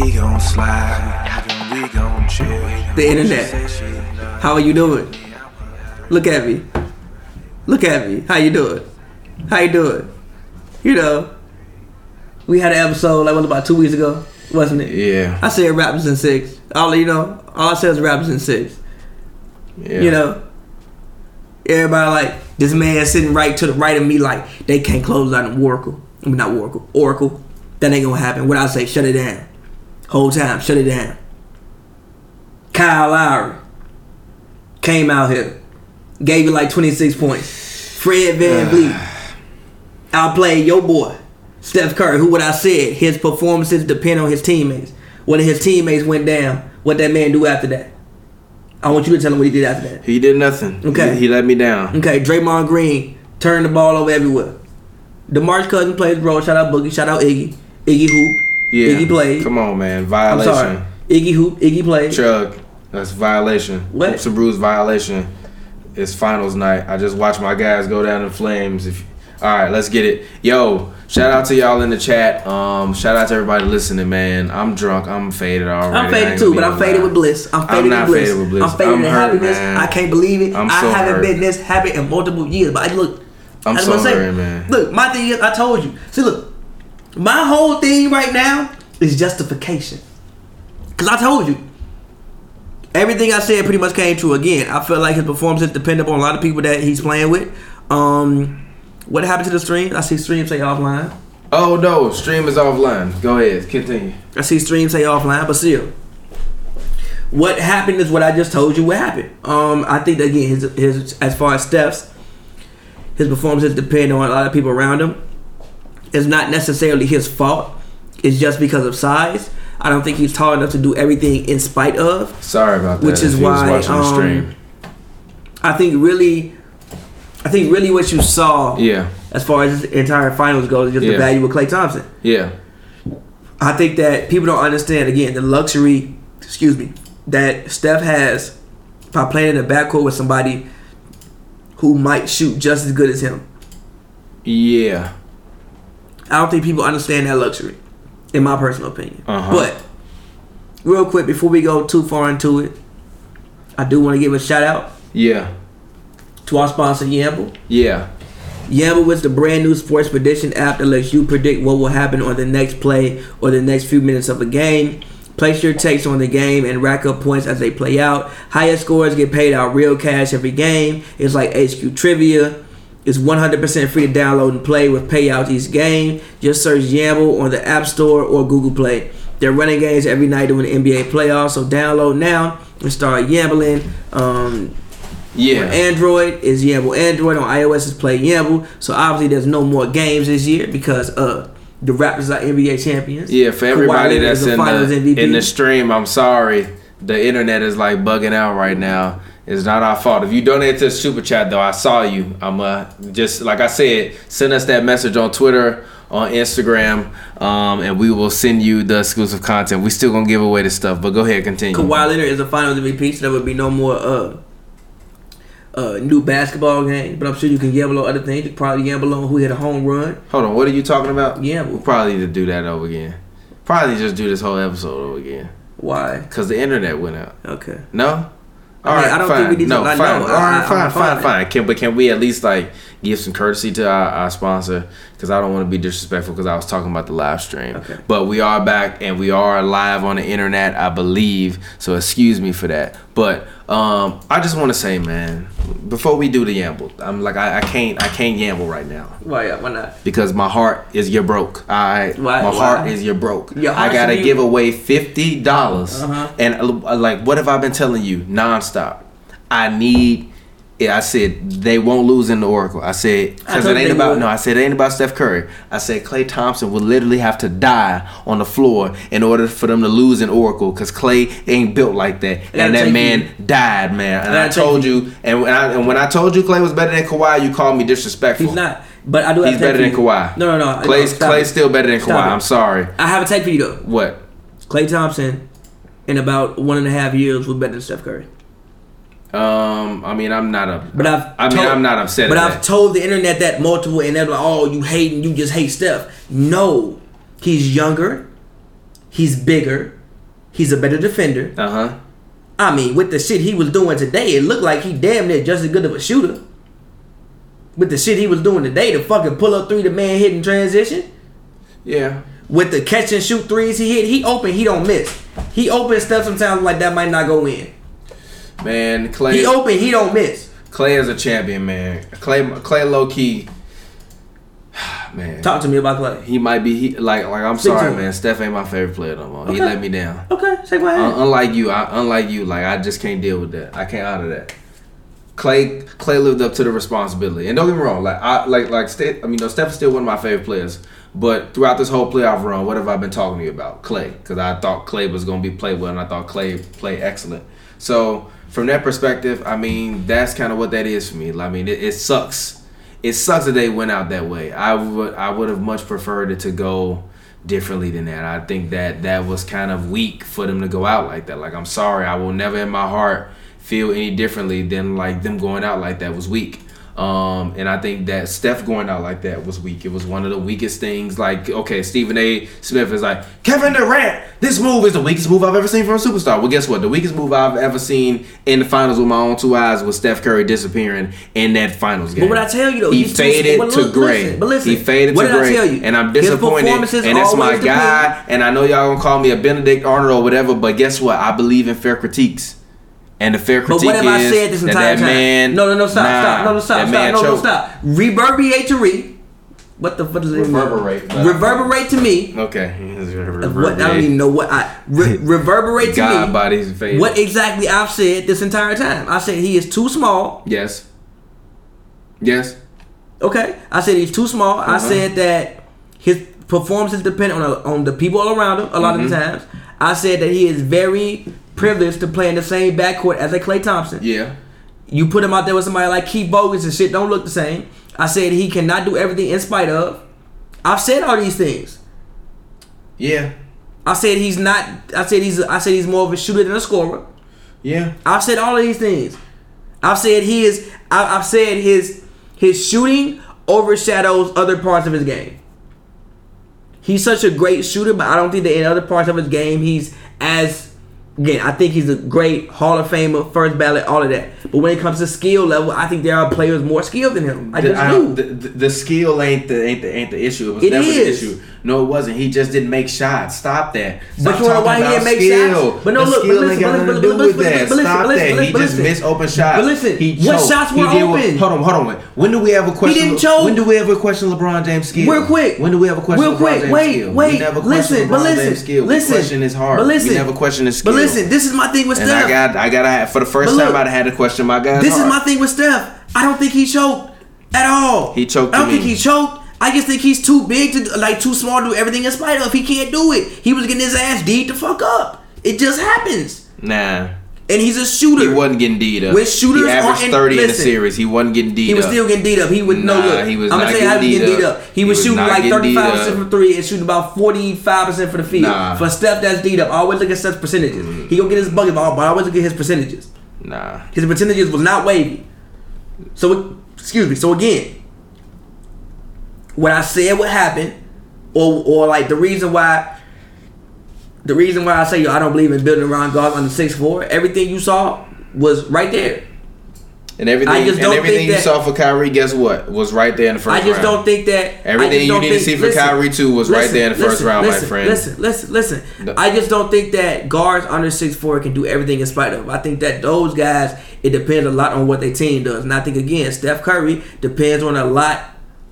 We gon' slide, we gon' chill. The internet. How are you doing? Look at me. Look at me. How you doing? How you doing? You know, we had an episode like was about two weeks ago, wasn't it? Yeah. I said rappers in six. All you know, all I said was rappers in six. yeah. You know, everybody like this man sitting right to the right of me, like they can't close down Oracle. I mean, not Oracle, Oracle. That ain't gonna happen. What I say, shut it down. Whole time, shut it down. Kyle Lowry came out here, gave you like 26 points. Fred Van uh. Vliet outplayed your boy, Steph Curry, who what I said, his performances depend on his teammates. When his teammates went down, what that man do after that? I want you to tell him what he did after that. He did nothing. Okay. He, he let me down. Okay, Draymond Green turned the ball over everywhere. DeMarcus Cousins plays role. Shout out Boogie. Shout out Iggy. Iggy hoop. Yeah. Iggy played. Come on, man. Violation. I'm sorry. Iggy hoop. Iggy played. Chug. That's violation. What? Hoops and brews violation. It's finals night. I just watched my guys go down in flames. If all right, let's get it. Yo, shout out to y'all in the chat. Um, shout out to everybody listening, man. I'm drunk. I'm faded already. I'm faded too, but I'm faded lie. with bliss. I'm I'm faded not with bliss. faded with bliss. I'm faded I'm in hurt, happiness. man. I can't believe it. I'm so I haven't hurt. been this happy in multiple years. But I look. I'm I so wanna say, man. Look, my thing is, I told you. See, look, my whole thing right now is justification. Cause I told you. Everything I said pretty much came true. Again, I feel like his performances depend on a lot of people that he's playing with. Um, what happened to the stream? I see stream say offline. Oh no, stream is offline. Go ahead, continue. I see stream say offline, but still. What happened is what I just told you what happened. Um, I think that, again, his his as far as steps, his performances depend on a lot of people around him. It's not necessarily his fault. It's just because of size. I don't think he's tall enough to do everything in spite of. Sorry about that. Which is if you was why, the um, stream. I think really, I think really what you saw Yeah, as far as this entire finals goes is just the value of Klay Thompson. yeah, I think that people don't understand again the luxury, excuse me, that Steph has by playing in the backcourt with somebody who might shoot just as good as him. yeah. I don't think people understand that luxury, in my personal opinion. Uh-huh. But real quick before we go too far into it, I do want to give a shout out Yeah, to our sponsor Yamble. yeah, Yamble is the brand new sports prediction app that lets you predict what will happen on the next play or the next few minutes of a game. Place your takes on the game and rack up points as they play out. Highest scores get paid out real cash every game. It's like HQ Trivia. It's 100% free to download and play with payouts each game. Just search Yamble on the App Store or Google Play. They're running games every night during the NBA playoffs, so download now and start yambling. Um, yeah. on Android is Yamble Android. On iOS is Play Yamble. So obviously there's no more games this year because uh the Raptors are NBA champions. Yeah, for everybody Leonard that's in the, MVP. in the stream, I'm sorry. The internet is like bugging out right now. It's not our fault. If you donate to the super chat though, I saw you. I'm uh just like I said, send us that message on Twitter, on Instagram, um, and we will send you the exclusive content. We still gonna give away the stuff, but go ahead, continue. Kawhi Leonard is the Finals MVP, so there would be no more uh uh new basketball game. But I'm sure you can gamble on other things. You probably gamble on who hit a home run. Hold on, what are you talking about? Yeah, We'll well, probably need to do that over again. Probably just do this whole episode over again. why? Cause the internet went out. Okay. No. I mean, I don't think we need to- no, I fine. know. All right, I- fine, fine, fine. fine. Can but can we at least like give some courtesy to our, our sponsor? Because I don't want to be disrespectful. Because I was talking about the live stream. Okay. But we are back and we are live on the internet, I believe. So excuse me for that. But um, I just want to say, man, before we do the gamble, I'm like I, I can't I can't gamble right now Why? Why not? because my heart is your broke. All right, Why- my why? heart is your broke. Your I gotta give away fifty dollars, Uh-huh. and uh, like, what have I been telling you nonstop? I need. Yeah, I said they won't lose in the Oracle. I said because it ain't about would. no. I said it ain't about Steph Curry. I said Klay Thompson will literally have to die on the floor in order for them to lose in Oracle because Klay ain't built like that, and that man you. died, man. And I I told you, and when I and when I told you Klay was better than Kawhi, you called me disrespectful. He's not. But I do have He's better than you. Kawhi. No, no, no. Klay's no, Klay's still better than Kawhi. I'm sorry. I have a take for you though. What? Klay Thompson, in about one and a half years, was better than Steph Curry. Um, I mean, I'm not a. But I've I mean, told- I'm not upset. But I've that. told the internet that multiple, and they're like, "Oh, you hating? You just hate Steph." No, he's younger. He's bigger. He's a better defender. Uh huh. I mean, with the shit he was doing today, it looked like he damn near just as good of a shooter. With the shit he was doing today, the fucking pull up three, the man hitting transition. Yeah. With the catch and shoot threes he hit, he open, he don't miss. He open stuff sometimes like that might not go in. Man, Klay. He open, he don't miss. Klay is a champion, man. Klay, Klay, low key. Man, Talk to me about Klay. he might be he, like like I'm Speak sorry, man. Steph ain't my favorite player no more. He let me down. Okay, go ahead. Un- unlike you, I, unlike you, like I just can't deal with that. I can't out of that. Klay, Klay lived up to the responsibility, and don't get me wrong. Like I, like, like, Steph, I mean, no, Steph is still one of my favorite players. But throughout this whole playoff run, what have I been talking to you about? Klay, because I thought Klay was going to be played well, and I thought Klay played excellent. So from that perspective, I mean, that's kind of what that is for me. I mean, it, it sucks. It sucks that they went out that way. I would, I would have much preferred it to go differently than that. I think that that was kind of weak for them to go out like that. Like I'm sorry, I will never in my heart feel any differently than like them going out like that was weak. Um, and I think that Steph going out like that was weak. It was one of the weakest things. Like, okay, Stephen A. Smith is like, Kevin Durant, this move is the weakest move I've ever seen from a superstar. Well, guess what? The weakest move I've ever seen in the finals with my own two eyes was Steph Curry disappearing in that finals game. But what I tell you though, he faded but to gray. listen, but listen, he faded what to did I gray, tell you? and I'm disappointed. And that's my guy. And I know y'all gonna call me a Benedict Arnold or whatever, but guess what? I believe in fair critiques. And the fair But critique what have I said this entire that time? man. no, no, no, stop, nah, stop, no, no, stop, stop, man no, no, stop. Reverberate to re. What the fuck does it? Reverberate, but- Reverberate to me. Okay. What I don't even know what I re- reverberate to God me. bodies faded. What exactly I've said this entire time? I said he is too small. Yes. Yes. Okay, I said he's too small. I Uh-huh. said that his performances depend on on the people all around him. A lot of the Mm-hmm. times, I said that he is very privileged to play in the same backcourt as a Klay Thompson. Yeah. You put him out there with somebody like Keith Bogans and shit don't look the same. I said he cannot do everything in spite of. I've said all these things. Yeah. I said he's not. I said he's. I said he's more of a shooter than a scorer. Yeah. I've said all of these things. I've said he is. I, I've said his his shooting overshadows other parts of his game. He's such a great shooter, but I don't think that in other parts of his game he's as. Again, I think he's a great Hall of Famer, first ballot, all of that. But when it comes to skill level, I think there are players more skilled than him. I just I do. the, the, the skill ain't the ain't the ain't the issue. It was It never is. the issue. No, it wasn't. He just didn't make shots. Stop that. Stop But you talking why he didn't make skill. shots? But no, the look, but skill listen, ain't got but nothing to listen, do but with listen, that. but listen, Stop but listen, that. but He listen, just but missed open shots. But listen, he what choked. shots He were open? hold on, hold on. When do we ever question? didn't choke. When do we ever question LeBron James' skill? Real quick. When do we ever question Real LeBron quick. James' Wait, skill? wait. We never question listen, LeBron but listen, James' skill. listen. we question his heart. But listen, we never question his skill. But listen, this is my thing with and Steph. I got, I got for the first But look, time I had to question my guy's This is my thing with Steph. I don't think he choked at all. He choked I don't think he choked. I just think he's too big to like too small to do everything in spite of. He can't do it. He was getting his ass D'd fuck up. It just happens. Nah. And he's a shooter. He wasn't getting D'd up. With shooters he averaged on- and- 30 in the series. He wasn't getting D'd He was up. still getting D'd up. He would no look. he was I'm gonna tell you how he was getting D'd up. up. He, He was was shooting like 35 up. percent from three and shooting about 45 percent for the field. Nah. For Steph, that's D'd up. I always look at Steph's percentages. Mm-hmm. He gonna get his bucket, ball, but I always look at his percentages. Nah. His percentages was not wavy. So excuse me. So again, when I said what happened, or or like the reason why, the reason why I say yo I don't believe in building around guards under six four. Everything you saw was right there. And everything, I just and don't everything think you that- saw for Kyrie, guess what? Was right there in the first round. I just round. don't think that Everything you need to see for Kyrie, too, was right there in the first round, my friend. Listen, listen, listen. No. I just don't think that guards under six four can do everything in spite of. I think that those guys, it depends a lot on what their team does. And I think again, Steph Curry depends on a lot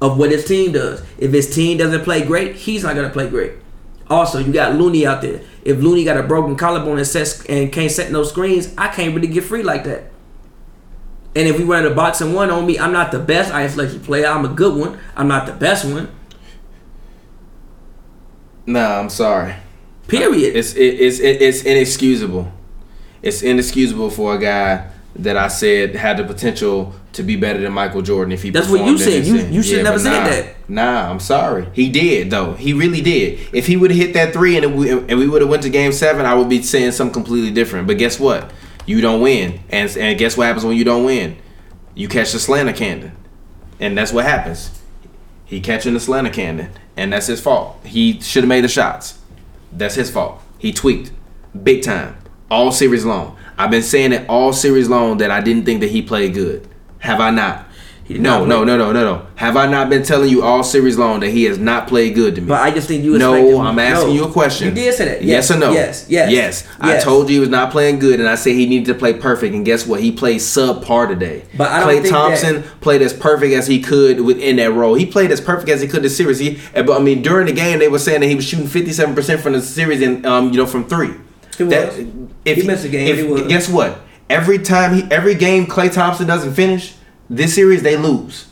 of what his team does. If his team doesn't play great, he's not gonna play great. Also, you got Looney out there. If Looney got a broken collarbone and sets and can't set no screens, I can't really get free like that. And if we run a box and one on me, I'm not the best isolation player. I'm a good one. I'm not the best one. Nah, I'm sorry. Period. It's it, it's it, it's inexcusable. It's inexcusable for a guy that I said had the potential to be better than Michael Jordan if he. That's what you said. You- you should never but said nah, that. Nah, I'm sorry. He did though. He really did. If he would have hit that three and it, we- and we would have went to Game Seven, I would be saying something completely different. But guess what? You don't win, and and guess what happens when you don't win? You catch the slanter cannon, and that's what happens. He catching the slanter cannon, and that's his fault. He should have made the shots. That's his fault. He tweaked big time all series long. I've been saying it all series long that I didn't think that he played good. Have I not? No, not no, no, no, no, no. Have I not been telling you all series long that he has not played good to me? But I just think you No, I'm asking no. you a question. You did say that. Yes, Yes, or no? Yes. Yes. Yes. I yes. told you he was not playing good, and I said he needed to play perfect. And guess what? He played subpar today. But I think Thompson played as perfect as he could within that role. He played as perfect as he could this series. He, eh, but I mean, during the game, they were saying that he was shooting 57 percent from the series, and um, you know, from three. He was. He missed a game, If, he. Guess what? Every time he, every game, Klay Thompson doesn't finish this series, they lose,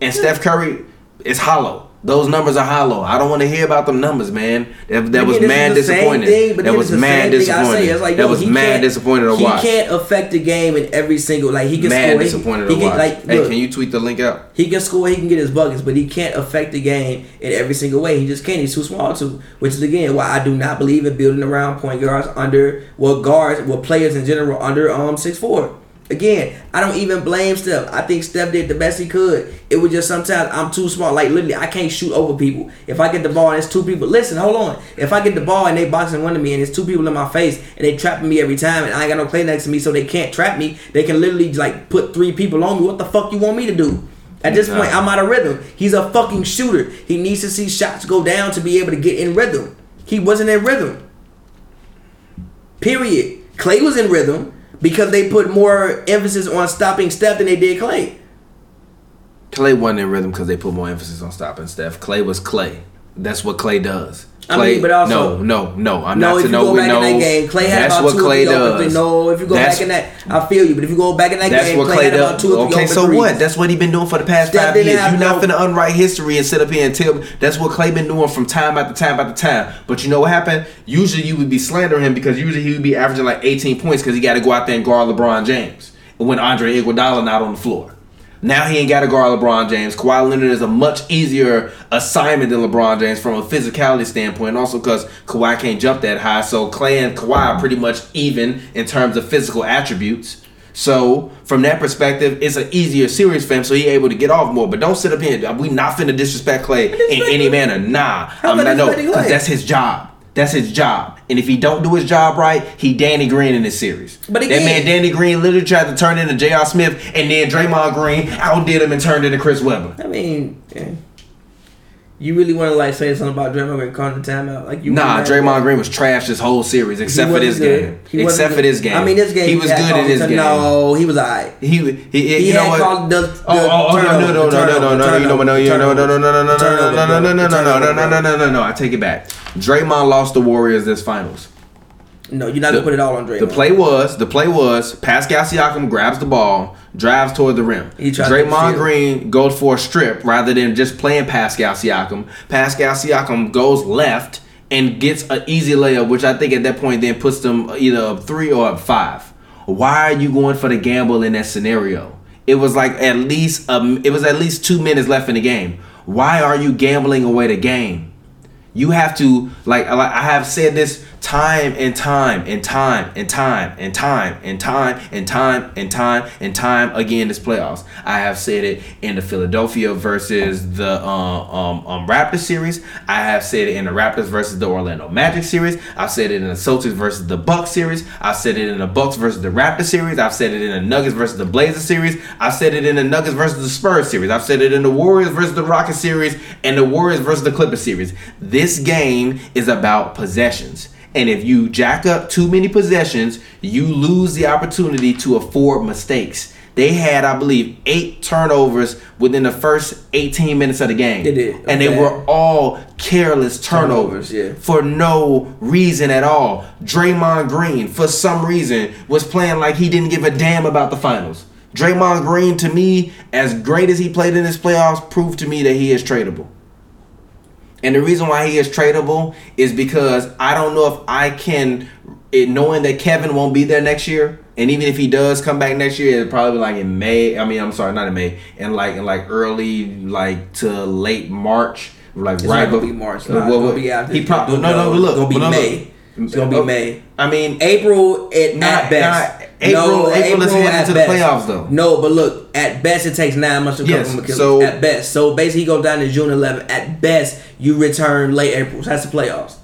and Steph Curry is hollow. Those numbers are hollow. I don't want to hear about them numbers, man. That, that was mad is disappointing. thing, that was mad same thing I say. disappointing. Like, that yo, was mad disappointing to watch. he can't affect the game in every single like he can Mad score. he- disappointed he to can, watch. Like, hey, look, can you tweet the link out? He can score, he can get his buckets, but he can't affect the game in every single way. He just can't. He's too small to. Which is again why I do not believe in building around point guards under well guards, well players in general under um six four. Again, I don't even blame Steph. I think Steph did the best he could. It was just sometimes I'm too small. Like literally, I can't shoot over people. If I get the ball and it's two people, listen, hold on. If I get the ball and they boxing one of me and it's two people in my face and they trapping me every time and I ain't got no play next to me, so they can't trap me. They can literally like put three people on me. What the fuck you want me to do? At this point, I'm out of rhythm. He's a fucking shooter. He needs to see shots go down to be able to get in rhythm. He wasn't in rhythm. Period. Klay was in rhythm because they put more emphasis on stopping Steph than they did Klay. Klay wasn't in rhythm because they put more emphasis on stopping Steph. Klay was Klay. That's what Klay does. I Klay, mean, but also- no, no, no. I'm No, not if to you know. go we back know. in that game, Klay had that's about what two Klay or three open does. threes. No, if you go That's- back in that, I feel you. But if you go back in that That's game, what Klay, Klay had about does. two or three Okay, open so threes. what? That's what he been doing for the past Steph five years. You're not no- finna unwrite history and sit up here and tell me that's what Klay been doing from time after time after time. But you know what happened? Usually you would be slandering him because usually he would be averaging like 18 points because he got to go out there and guard LeBron James And when Andre Iguodala not on the floor. Now he ain't got to guard LeBron James. Kawhi Leonard is a much easier assignment than LeBron James from a physicality standpoint, and also because Kawhi can't jump that high. So Klay and Kawhi are pretty much even in terms of physical attributes. So from that perspective, it's an easier series for him, so he able to get off more. But don't sit up here. We not finna disrespect Klay in any manner. Nah, I'm not. No, because that's his job. That's his job. And if he don't do his job right, he Danny Green in this series. But again, that man Danny Green literally tried to turn into J.R. Smith, and then Draymond Green outdid him and turned into Chris Webber. I mean, yeah. you really want to like say something about Draymond Green calling the timeout? Like you Nah, really Draymond Green was trash this whole series except for this good. game. He Except for this game. I mean, this game he was good in this game. No, he was alright. He, he, he He you know what? called the, the Oh, oh, oh, no, no, no, no, no, no, no, you know what? No, you know, no, no, no, no, no, no, no, no, no, no, no, no, no, no, no, no, no, no, no. I take it back. Draymond lost the Warriors this finals. No, you're not gonna put it all on Draymond. The play was the play was Pascal Siakam grabs the ball, drives toward the rim. He Draymond. Green goes for a strip rather than just playing Pascal Siakam. Pascal Siakam goes left and gets an easy layup, which I think at that point then puts them either up three or up five. Why are you going for the gamble in that scenario? It was like at least um, it was at least two minutes left in the game. Why are you gambling away the game? You have to like I have said this time and time and time and time and time and time and time and time and time again this playoffs. I have said it in the Philadelphia versus the uh, um, um Raptors series. I have said it in the Raptors versus the Orlando Magic series. I've said it in the Celtics versus the Bucks series. I've said it in the Bucks versus the Raptors series. I've said it in the Nuggets versus the Blazers series. I've said it in the Nuggets versus the Spurs series. I've said it in the Warriors versus the Rockets series and the Warriors versus the Clippers series. This game is about possessions. And if you jack up too many possessions, you lose the opportunity to afford mistakes. They had, I believe, eight turnovers within the first 18 minutes of the game. They did. And they were all careless turnovers, Turnovers, yeah. for no reason at all. Draymond Green, for some reason, was playing like he didn't give a damn about the finals. Draymond Green, to me, as great as he played in this playoffs, proved to me that he is tradable. And the reason why he is tradable is because I don't know if I can, it, knowing that Kevin won't be there next year, and even if he does come back next year, it'll probably be like in May. I mean, I'm sorry, not in May, and like in like early like to late March, like It's right gonna be March. It's Well, not well, gonna be after. He probably no, No, no, it's look, gonna be May. It's gonna be Oh, May. I mean, April at, Not- at best. not- April- April is heading to the best. playoffs, though. No, but look, at best it takes nine months to come Yes, from Achilles. so- at best, so basically he goes down to June 11th. At best, you return late April. So that's the playoffs.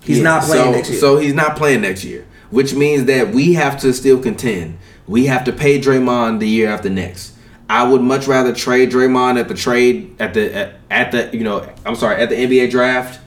He's Yeah, not playing so, next year. So he's not playing next year, which means that we have to still contend. We have to pay Draymond the year after next. I would much rather trade Draymond at the trade at the at, at the you know I'm sorry at the NBA draft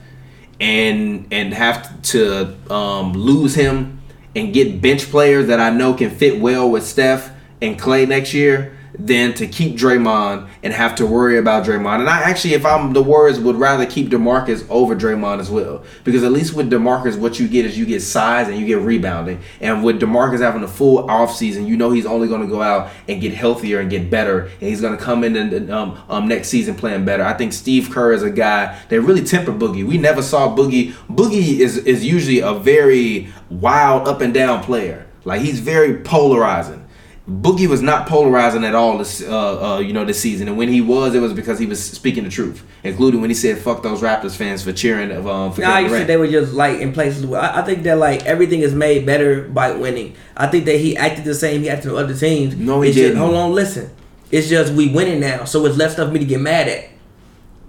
and and have to um, lose him and get bench players that I know can fit well with Steph and Klay next year than to keep Draymond and have to worry about Draymond. And I actually, if I'm the Warriors, would rather keep DeMarcus over Draymond as well. Because at least with DeMarcus, what you get is you get size and you get rebounding. And with DeMarcus having a full offseason, you know he's only going to go out and get healthier and get better. And he's going to come in and um, um, next season playing better. I think Steve Kerr is a guy that really tempered Boogie. We never saw Boogie. Boogie is, is usually a very wild up and down player. Like he's very polarizing. Boogie was not polarizing at all this, uh, uh, you know, this season. And when he was, it was because he was speaking the truth, including when he said "fuck those Raptors fans" for cheering of um, for Nah, Kevin you said they were just like in places. Where, I, I think that like everything is made better by winning. I think that he acted the same he acted to other teams. No, he it's didn't. hold on, listen. It's just we winning now, so it's less stuff for me to get mad at.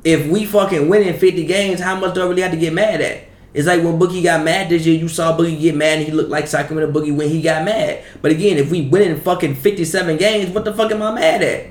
If we fucking winning fifty games, how much do I really have to get mad at? It's like when Boogie got mad this year. You saw Boogie get mad, and he looked like Sacramento Boogie when he got mad. But again, if we winning fucking fifty-seven games, what the fuck am I mad at?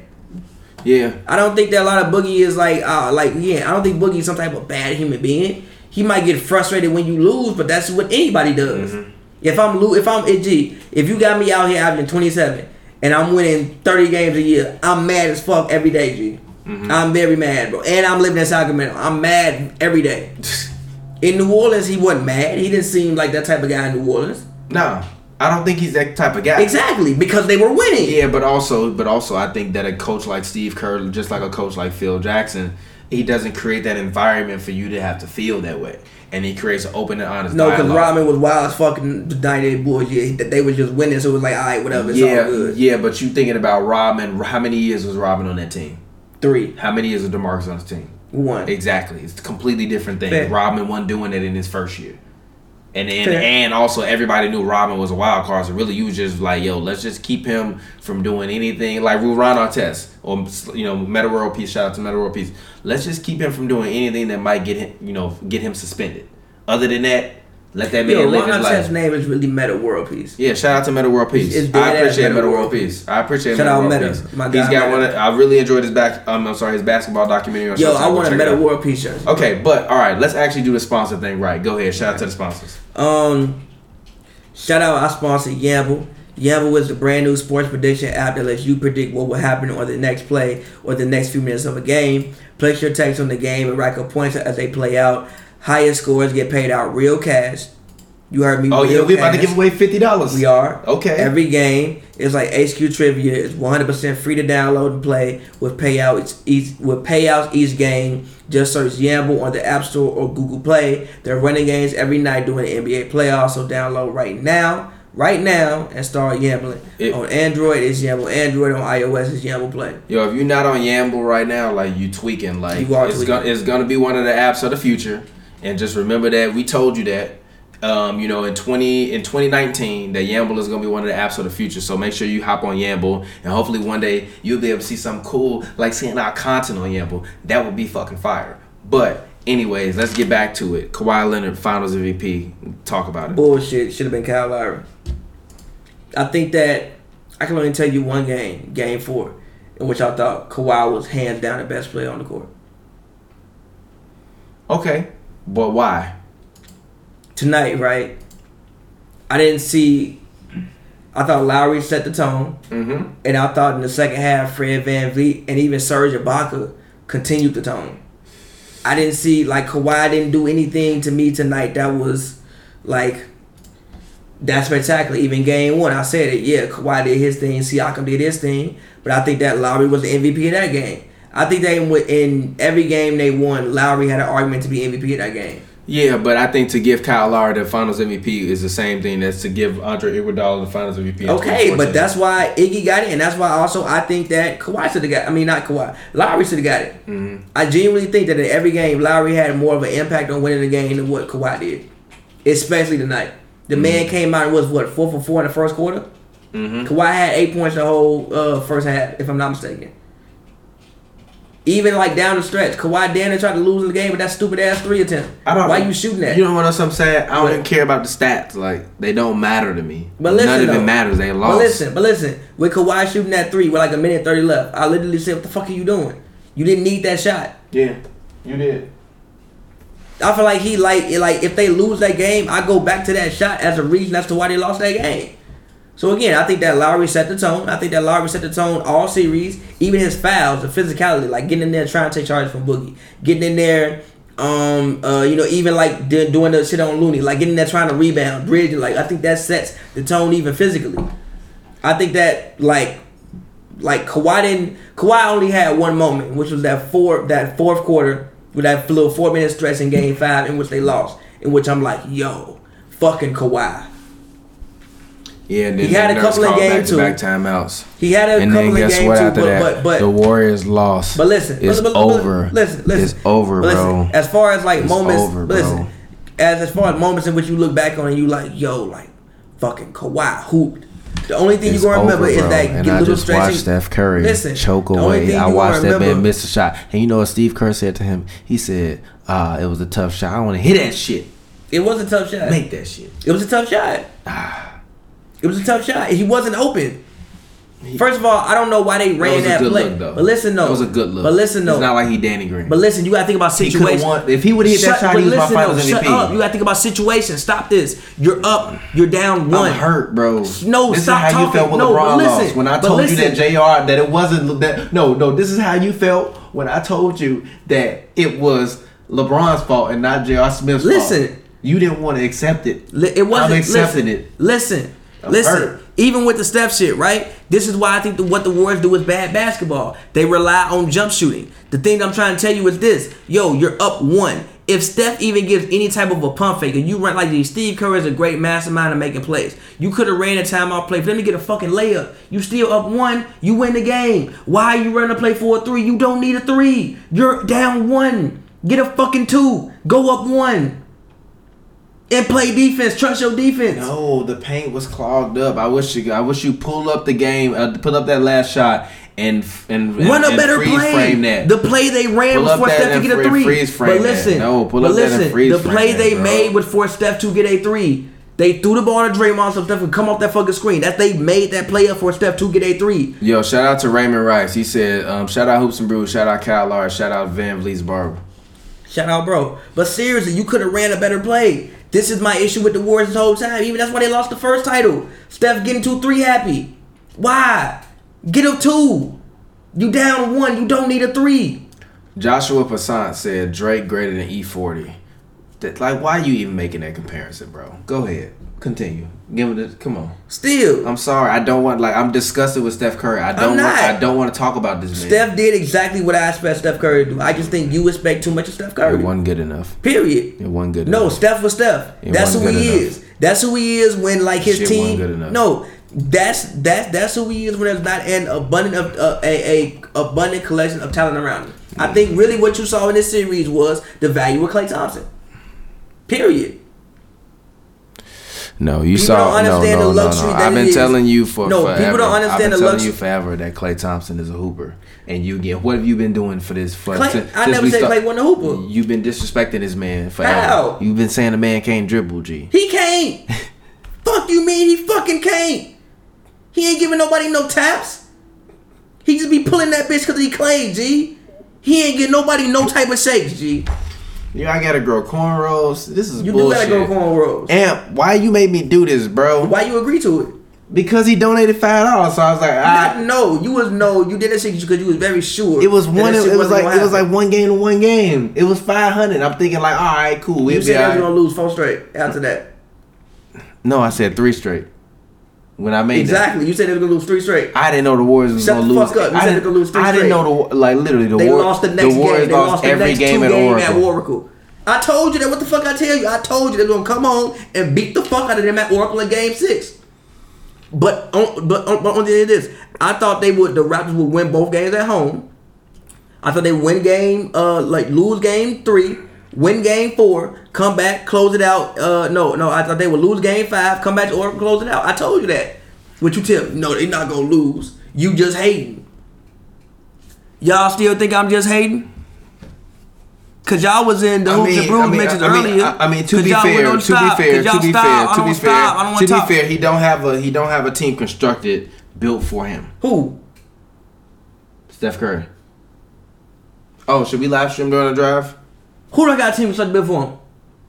Yeah, I don't think that a lot of Boogie is like, uh, like yeah. I don't think Boogie is some type of bad human being. He might get frustrated when you lose, but that's what anybody does. If I'm lo- if I'm gee, if you got me out here averaging 27 and I'm winning 30 games a year, I'm mad as fuck every day, G. am very mad, bro. And I'm living in Sacramento. I'm mad every day. In New Orleans, he wasn't mad. He didn't seem like that type of guy in New Orleans. no, I don't think he's that type of guy. Exactly, because they were winning. Yeah, but also, but also, I think that a coach like Steve Kerr, just like a coach like Phil Jackson, he doesn't create that environment for you to have to feel that way, and he creates an open and honest No, because. Rodman was wild as fucking the night they boys. Yeah, that they were just winning, so it was like, all right, whatever, it's all yeah, good. yeah, but you thinking about Robin? How many years was Robin on that team? Three, How many years was Demarcus on his team? One. Exactly, it's a completely different thing. Fair. Robin wasn't doing it in his first year, and and, Fair. and also everybody knew Robin was a wild card. So really, you was just like, yo, let's just keep him from doing anything like Ron Artest or you know Metta World Peace. Shout out to Metta World Peace. Let's just keep him from doing anything that might get him, you know, get him suspended. Other than that, let that man Yo, live his life. name is really Metta World Peace. Yeah, shout out to Metta World Peace. It's I appreciate Metta Metta World Peace. I appreciate Shout Metta out World Metta, Peace. my He's got Metta. one. Of, I really enjoyed his back. Um, I'm sorry, his basketball documentary. On Yo, Showtime. I want a Metta. World Peace shirt. Okay, but all right, let's actually do the sponsor thing right. Go ahead. Shout out to the sponsors. Um, shout out our sponsor Yamble. Yamble is the brand new sports prediction app that lets you predict what will happen on the next play or the next few minutes of a game. Place your text on the game and rack up points as they play out. Highest scores get paid out real cash. You heard me. Oh yeah, we about to give away fifty dollars. We are. Okay. Every game is like HQ trivia. It's 100% free to download and play with payouts each with payouts each game. Just search Yamble on the App Store or Google Play. They're running games every night during the NBA playoffs. So download right now, right now, and start Yambling. It- on Android, it's Yamble. Android on iOS, is Yamble Play. Yo, if you're not on Yamble right now, like you tweaking, like You are it's tweaking. gonna it's gonna be one of the apps of the future. And just remember that we told you that. Um, you know, in twenty in 2019, that Yamble is gonna be one of the apps of the future. So make sure you hop on Yamble, and hopefully one day you'll be able to see something cool, like seeing our content on Yamble. That would be fucking fire. But anyways, let's get back to it. Kawhi Leonard, Finals MVP. Talk about it. Bullshit. Should have been Kyle Lowry. I think that I can only tell you one game, game four, in which I thought Kawhi was hands down the best player on the court. Okay, but why? tonight, right? I didn't see. I thought Lowry set the tone, Mm-hmm. and I thought in the second half, Fred VanVleet and even Serge Ibaka continued the tone. I didn't see like Kawhi didn't do anything to me tonight that was like that spectacular. Even game one, I said it. Yeah, Kawhi did his thing, Siakam did his thing, but I think that Lowry was the MVP of that game. I think they in every game they won, Lowry had an argument to be MVP of that game. Yeah, but I think to give Kyle Lowry the Finals MVP is the same thing as to give Andre Iguodala the Finals MVP. in Okay, but that's why Iggy got it, and that's why also I think that Kawhi should have got. I mean, not Kawhi, Lowry should have got it. Mhm. I genuinely think that in every game, Lowry had more of an impact on winning the game than what Kawhi did, especially tonight. The man came out and was what four for four in the first quarter. Mhm. Kawhi had eight points the whole uh, first half, if I'm not mistaken. Even like down the stretch, Kawhi Danny tried to lose in the game with that stupid ass three attempt. I don't. Why you shooting that? You know what else I'm saying? I don't even care about the stats. Like they don't matter to me. But listen, none of though. it matters. They lost. But listen, but listen, with Kawhi shooting that three with like a minute thirty left, I literally said, "What the fuck are you doing? You didn't need that shot." Yeah, you did. I feel like he like like if they lose that game, I go back to that shot as a reason as to why they lost that game. So again, I think that Lowry set the tone. I think that Lowry set the tone all series. Even his fouls, the physicality, like getting in there trying to take charge from Boogie, getting in there, um, uh, you know, even like doing the shit on Looney, like getting there trying to rebound, bridging. Like I think that sets the tone even physically. I think that like like Kawhi didn't. Kawhi only had one moment, which was that four that fourth quarter with that little four minute stretch in Game Five in which they lost. In which I'm like, yo, fucking Kawhi. Yeah, He had a couple of games too. back-to-back timeouts. He had a And couple then in guess game what? two, but, but but the Warriors lost. but listen, it's but- over. Listen, listen, it's over, listen, bro. As far as like It's moments, over, listen, as as far as moments in which you look back on and you like, yo, like fucking Kawhi hooped. The only thing It's you gonna remember over, is that and get I little just stretching. watched Steph Curry Listen, choke away. I watched that man miss a shot, and you know what Steve Kerr said to him? He said, uh, "It was a tough shot. I want to hit that shit. It was a tough shot. Make that shit." It was a tough shot. It was a tough shot. He wasn't open. First of all, I don't know why they That ran that, good play. But listen, though. That was a good look. But listen, though. It's not like he Danny Green. But listen, you gotta think about He situations. won- if he would've hit that Shut- shot, he was my listen, finals though, Shut MVP. up. You gotta think about situations. Stop this. You're up. You're down one. I'm hurt, bro. No, this stop is how you talking. felt when No, LeBron listen, lost. When I told you that. Jr. that it wasn't that. No, no. This is how you felt when I told you that it was LeBron's fault and not Jr. Smith's fault. Listen. you didn't want to accept it. Li- It wasn't. I'm accepting listen, it. Listen, I'm listen. hurt. Even with the Steph shit, right? This is why I think that what the Warriors do is bad basketball. They rely on jump shooting. The thing I'm trying to tell you is this: Yo, you're up one. If Steph even gives any type of a pump fake, and you run like these, Steve Kerr is a great mastermind of making plays. You could have ran a timeout play for them to get a fucking layup. You still up one. You win the game. Why are you running a play for a three? You don't need a three. You're down one. Get a fucking two. Go up one. And play defense. Trust your defense. No, the paint was clogged up. I wish you. I wish you pull up the game, uh, put up that last shot, and and, and Run a and better play. frame that. The play they ran Pull for Steph to get a free- three. but that. listen, No, pull but up that listen, freeze the play that, they bro. made was for Steph to get a three. They threw the ball to Draymond so Steph could come off that fucking screen. That they made that play up for Steph to get a three. Yo, shout out to Raymond Rice. He said, um, shout out Hoops and Brews, shout out Kyle Lars, shout out Van Vliet's Barber. Shout out, bro. But seriously, you could have ran a better play. This is my issue with the Warriors this whole time. Even that's why they lost the first title. Steph getting two three happy. Why? Get a two. You down one. You don't need a three. Joshua Passant said Drake greater than E40. That, like, why are you even making that comparison, bro? Go ahead, continue. Give it. A, come on. Still, I'm sorry. I don't want like I'm disgusted with Steph Curry. I don't. Want, not. I don't want to talk about this man. Steph did exactly what I expect Steph Curry to do. I just think you expect too much of Steph It Curry. wasn't good enough. Period. It wasn't good. Enough. No, enough. Steph was Steph. It that's who he enough. is. That's who he is when like his Shit team. wasn't good enough. No, that's that's that's who he is when there's not an abundant of uh, a a abundant collection of talent around him. I think really what you saw in this series was the value of Klay Thompson. Period. No, you People saw. don't No, understand no, the no, luxury no. that I've been telling you for No, forever. people don't understand I've been the telling you luxury- forever that Klay Thompson is a hooper, and you get what have you been doing for this? For Klay- since- I since never said start- Klay wasn't a hooper. You've been disrespecting this man forever. How? You've been saying the man can't dribble, G. He can't. Fuck you mean he fucking can't. He ain't giving nobody no taps. He just be pulling that bitch cause he Klay, G. He ain't getting nobody no type of shakes, G. Yeah, I gotta grow cornrows. This is You bullshit. do gotta go cornrows. Amp, why you made me do this, bro? Why you agree to it? Because he donated five dollars, so I was like, ah. no, you was no, you did that shit because you was very sure. It was one. that It, was like it was like one game to one game. It was five hundred. I'm thinking like, all right, cool. We'll You be said all was right. gonna lose four straight after that. No, I said three straight. When I made that. Exactly. You said they was gonna lose three straight. I didn't know the Warriors was Shut gonna lose. Shut the fuck up. You I said didn't, they could lose three I didn't know the like literally the They War- lost the next Warriors game. They lost, lost the every next game two at game Oracle. at Oracle. I told you that. What the fuck I tell you? I told you they was gonna come on and beat the fuck out of them at Oracle in Game Six. But on, but on, but on the end of this, I thought they would. The Raptors would win both games at home. I thought they win game, uh, like lose game three, win game four, come back, close it out. Uh, no, no, I thought they would lose game five, come back to Oracle, close it out. I told you that. What you tell me? No, they not gonna lose. You just hating. Y'all still think I'm just hating? Cause y'all was in the I hoops mean, and brews I mean, mentions I mean, earlier. I, I mean, to be fair, to be stop. fair, 'Cause y'all to be fair, to be stop. I don't fair, wanna be fair, he don't have a he don't have a team constructed built for him. Who? Steph Curry. Oh, should we live stream during the drive? Who do I got a team such before him?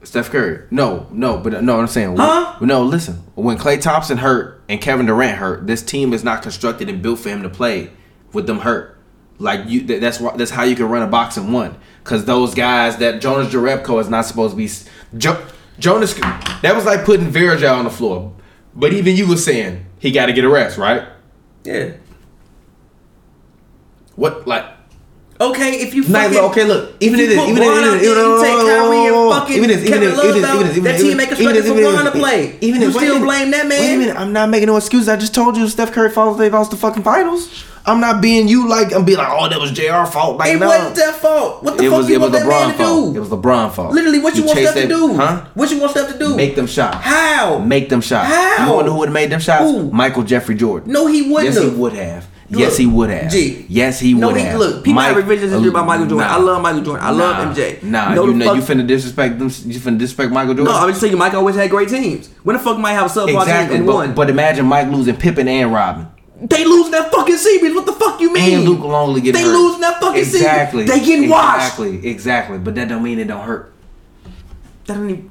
Steph Curry. No, no, but no, I'm saying. Huh? No, listen. When Klay Thompson hurt and Kevin Durant hurt, this team is not constructed and built for him to play with them hurt. Like you, that's why that's how you can run a boxing one. Cause those guys that Jonas Jerebko is not supposed to be. Jo- Jonas, that was like putting Virgil on the floor. But even you were saying he got to get a rest, right? Yeah. What like? Okay, if you fucking look, okay, look. Even if if you it- put even if- Bron even out if- there, even you if- take Kyrie and fucking even if- even Kevin if- Love even if- out, even if- that even team if- make a even if- for even if- Bron to play. Even you if- wait a still minute. blame that Wait a man? minute, I'm not making no excuses. I just told you Steph Curry fault they lost the fucking finals. I'm not being you like I'm being like, oh, that was JR fault. Like, It no. wasn't their fault. What the it fuck was you it was want that man LeBron to fault. do? It was LeBron fault. Literally, what you, want chase Steph to that- do? Huh? What you want Steph to do? Make them shots. How? Make them shots. How? You wonder who would have made them shots? Who? Michael Jeffrey Jordan. No, he wouldn't Yes, he have. would have. Look, yes, he would have. G. Yes, he No, would he- have. look, people have revisions history uh, about Michael Jordan. Nah. I love Michael Jordan. I love Nah. MJ. Nah, No, you know you finna disrespect them. You finna disrespect Michael Jordan. No, I'm just saying Mike always had great teams. When the fuck Mike have a subpar exactly. and But, won? but imagine Mike losing Pippen and Robin. they losing that fucking series. What the fuck you mean? And Luke Longley getting They hurt. losing that fucking exactly. They getting washed. Exactly, exactly. But that don't mean it don't hurt. That don't even.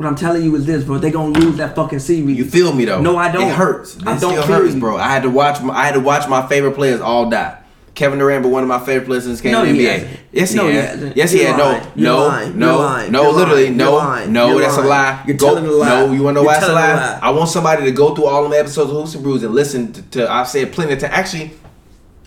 What I'm telling you is this, bro. They gonna lose that fucking series. You feel me though? No, I don't. It hurts. I It don't still hurts, you. bro. I had to watch. My, I had to watch my favorite players all die. Kevin Durant, but one of my favorite players since came No, to the he NBA. Yes, he No, he has. hasn't. Yes, he had. No, no, no, no. Literally, no, no. That's a lie. You're Go- telling a lie. No, you want to know why it's a lie? lie. I want somebody to go through all them episodes of Hoops and Brews and listen to. to I've said plenty of times. Actually.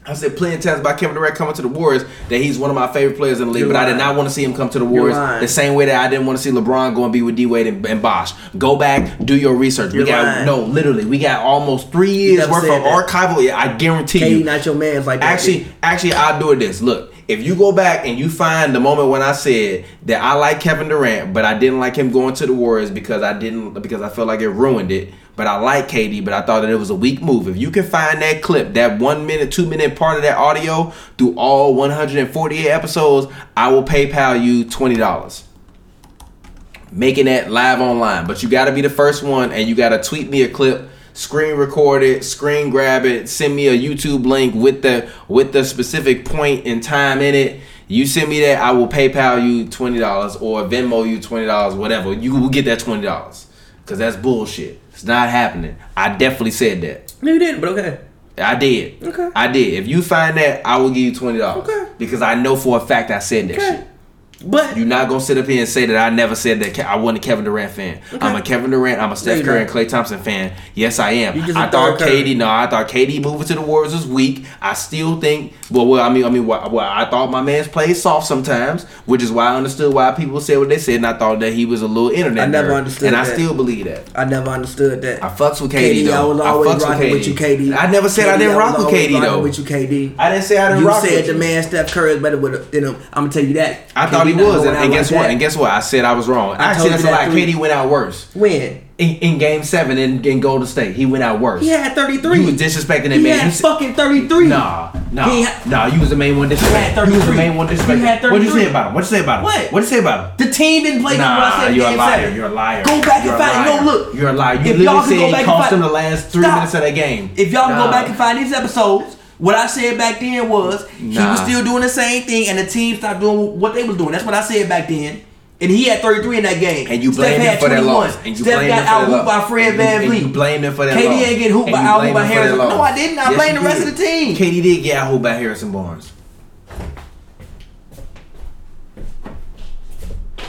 I said plenty of times about Kevin Durant coming to the Warriors that he's one of my favorite players in the league, You're but I did not want to see him come to the Warriors the same way that I didn't want to see LeBron go and be with D Wade and, and Bosh. Go back, do your research. You're we got lying. no, literally, we got almost three years worth of that. archival. Yeah, I guarantee you. not your man's like that. Actually, actually, I'll do it this. Look, if you go back and you find the moment when I said that I like Kevin Durant, but I didn't like him going to the Warriors because I didn't because I felt like it ruined it. But I like KD, but I thought that it was a weak move. If you can find that clip, that one minute, two minute part of that audio through all 148 episodes, I will PayPal you twenty dollars making that live online. But you got to be the first one, and you got to tweet me a clip, screen record it, screen grab it, send me a YouTube link with the with the specific point and time in it. You send me that, I will PayPal you twenty dollars or Venmo you twenty dollars, whatever. You will get that twenty dollars because that's bullshit. It's not happening. I definitely said that. no, you didn't, but okay. I did. Okay. I did. If you find that, I will give you twenty dollars. Okay. Because I know for a fact I said that Okay. shit. But You're not gonna sit up here and say that I never said that I wasn't a Kevin Durant fan. I'm a Kevin Durant. I'm a Steph Curry and Klay Thompson fan. Yes, I am. You just a I thought. KD. No, I thought KD moving to the Warriors was weak. I still think. Well, well, I mean, I mean, well, well, I thought my man's played soft sometimes, which is why I understood why people said what they said, and I thought that he was a little internet. I never nerd. understood and I still believe that. I never understood that. I fucks with KD, KD, I though. was I always fucks with rocking with, you, KD. I never said I didn't was rock with always rocking though. With you, KD. I didn't say I didn't you rock said with the you. man Steph Curry is better with him. I'm gonna tell you that. I thought KD he was, and, and like guess what? that. And guess what? I said I was wrong. I Actually, that's a lie. three- went out worse. when in, in game seven in, in Golden State. He went out worse. he had 33. You was disrespecting that he man. had You s- fucking 33. Nah, nah, He had- nah. You was the main one disrespecting. You was the main one disrespecting. Had What'd you say about him? What'd you say about him? What? What'd you say about him? The team didn't play good. what I Nah, said you're a liar. seven. You're a liar. Go back You're and find. No, look. You're a liar. You If literally said he cost him the last three minutes of that game. If y'all can go back and find these episodes, what I said back then was he was still doing the same thing, and the team stopped doing what they was doing. That's what I said back then. And he had 33 in that game. And you Steph blamed him for that 21. loss. And you Steph blamed got out that hooped by. Fred And you- Van and Vliet. you blamed him for that KD loss. ain't get hooped by out hooped by that Harrison. No, I didn't. I Yes, blamed you the rest did. of the team. KD did get out hooped by Harrison Barnes.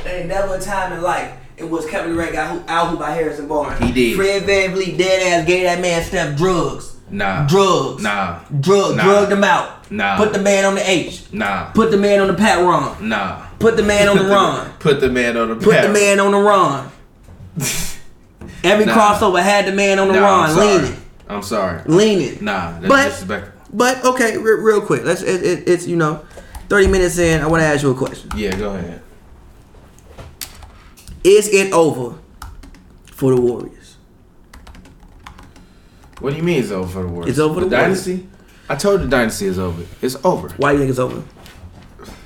Ain't never a time in life it was Kevin Durant got out hooped by Harrison Barnes. He did. Fred VanVleet dead ass gave that man Steph drugs. Nah. Drugs. Nah. Drug, Nah. drugged him out. Nah. Put the man on the H. Nah. Put the man on the pat run. Nah. Put the man on the run. Put the man on the Put the man on the run. Every Nah. crossover had the man on the Nah, run, I'm sorry. leaning, I'm sorry. leaning. Nah, that's But- disrespectful. But okay, re- real quick, let's. It, it, it's you know, thirty minutes in. I want to ask you a question. Yeah, go ahead. Is it over for the Warriors? What do you mean it's over for the Warriors? It's over for the Warriors. dynasty. I told you the dynasty is over. It's over. Why do you think it's over?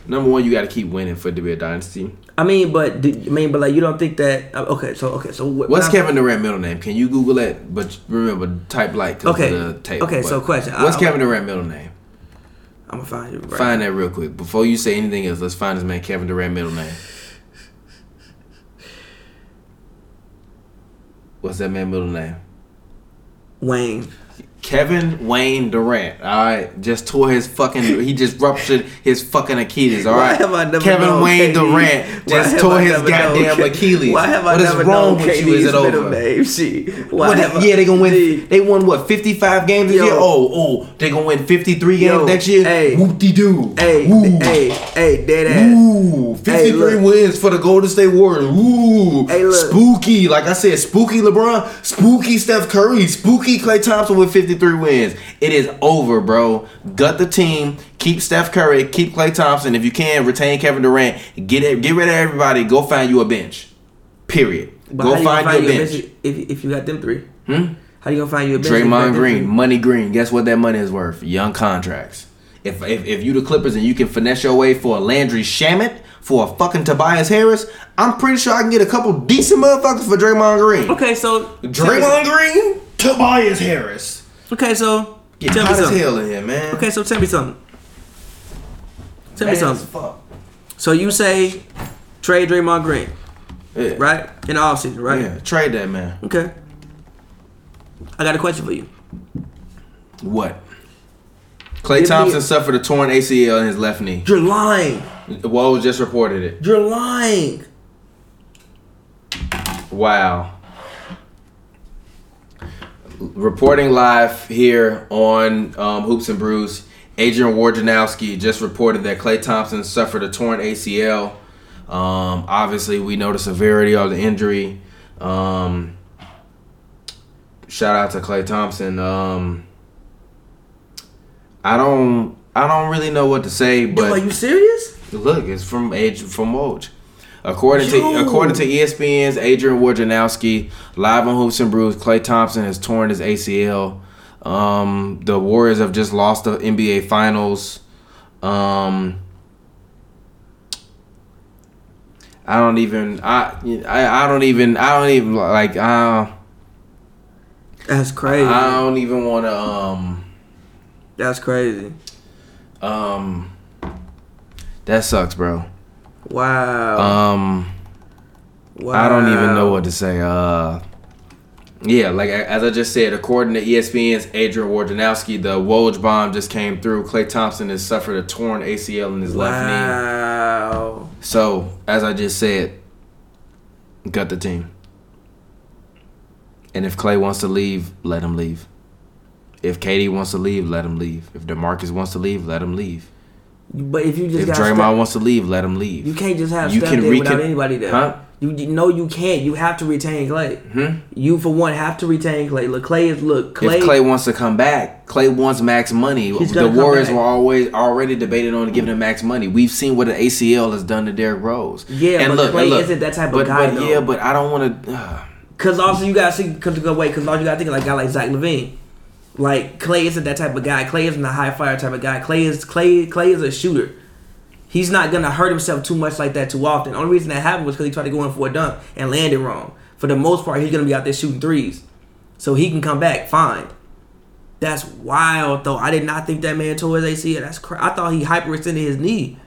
Number one, you got to keep winning for it to be a dynasty. I mean, but do, I mean, but like you don't think that? uh, Okay, so okay, so what, What's Kevin Durant middle name? Can you Google it? But remember, type like Okay. the tape. Okay, But so question. What's I- Kevin Durant middle name? I'm gonna find you. Right Find that real quick before you say anything else. Let's find this man Kevin Durant middle name. What's that man middle name? Wayne. Kevin Wayne Durant. All right, just tore his fucking. He just ruptured his fucking Achilles. all right. Why have I never Kevin known Wayne KD? Durant just tore his known goddamn K- Achilles. Why have I what is never wrong known with you? Is it over? Name? She. Why What, have yeah, they gonna win. They won what fifty five games this Yo. year. Oh, oh, they gonna win fifty three games Yo, next year. hey. Whoop de doo. Hey, hey, hey, dead ass. Ooh, 53 look. wins for the Golden State Warriors. Ooh, Hey, look. spooky. Like I said, spooky LeBron, spooky Steph Curry, spooky Klay Thompson with 53 wins. It is over, bro. Gut the team. Keep Steph Curry. Keep Klay Thompson. If you can, retain Kevin Durant. Get it. Get rid of everybody. Go find you a bench. Period. But Go how you find, you a you bench. if if you got them three? Hmm? How you gonna find you a bench? if you Draymond Green, three? money green. Guess what that money is worth? Young contracts. If, if if you the Clippers and you can finesse your way for a Landry Shamet, for a fucking Tobias Harris, I'm pretty sure I can get a couple decent motherfuckers for Draymond Green. Okay, so Draymond Green, Tobias Harris. Okay, so Get tell me hot as something. hell in here, man. Okay, so tell me something. Tell me as something. fuck. So you say trade Draymond Green, Yeah. right? In the offseason, right? Yeah, trade that man. Okay. I got a question for you. What? Klay Give me- Thompson suffered a torn ACL in his left knee. You're lying. Woj just reported it. You're lying. Wow. Reporting live here on um, Hoops and Brews, Adrian Wojnarowski just reported that Klay Thompson suffered a torn ACL. Um, obviously, we know the severity of the injury. Um, shout out to Klay Thompson. Um, I don't, I don't really know what to say, Yo, but are you serious? Look, it's from Age from Woj. According Yo. to according to ESPN's Adrian Wojnarowski, live on Hoops and Brews, Klay Thompson has torn his ACL. Um, the Warriors have just lost the NBA Finals. Um, I don't even I, I I don't even I don't even like I That's crazy. I don't even want to um That's crazy. um that sucks, bro. Wow. Um. wow. I don't even know what to say. Uh, yeah, like as I just said, according to ESPN's Adrian Wojnarowski, the Woj bomb just came through. Klay Thompson has suffered a torn ACL in his left knee. Wow. So, as I just said, gut the team. And if Klay wants to leave, let him leave. If KD wants to leave, let him leave. If DeMarcus wants to leave, let him leave. But if you just If Draymond wants to leave, let him leave. you can't just have You Steph can there without anybody there. Huh? You, you know you can't. You have to retain Klay. Hmm? You for one have to retain Klay. Look, Klay is look Klay. if Klay wants to come back, Klay wants max money. The Warriors were always already debating on giving him max money. We've seen what an ACL has done to Derrick Rose. Yeah, but Klay isn't that type of guy, But though. yeah, but I don't want to. Uh, Cause also you gotta see, cause go wait, cause also you gotta think of like a guy like Zach LaVine. Like Klay isn't that type of guy. Klay isn't a high fire type of guy. Klay is Klay. Klay is a shooter. He's not gonna hurt himself too much like that too often. The only reason that happened was because he tried to go in for a dunk and landed wrong. For the most part, he's gonna be out there shooting threes, so he can come back fine. That's wild though. I did not think that man tore his ACL. That's cra- I thought he hyperextended his knee.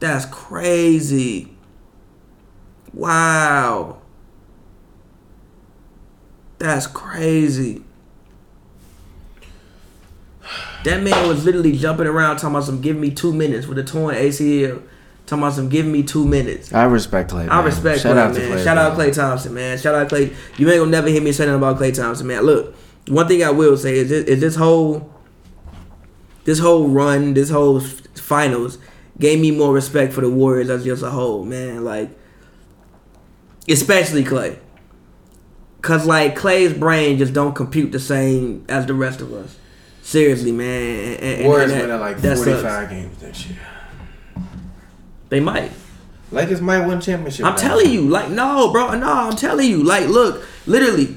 That's crazy. Wow. That's crazy. That man was literally jumping around talking about some give me two minutes with a torn ACL. Talking about some give me two minutes. I respect Klay. I man. respect Shout Klay, out to man. Klay. Shout out. Klay Thompson, man. Shout out Klay. You ain't gonna never hear me say nothing about Klay Thompson, man. Look, one thing I will say is this, is this whole this whole run, this whole finals gave me more respect for the Warriors as just a whole, man. Like, especially Klay, cause like Klay's brain just don't compute the same as the rest of us. Seriously, man. And, and- Warriors winning like 45 games next year. They might. Lakers might win championship. I'm now. telling you, like, no, bro, no, I'm telling you, like, look, literally,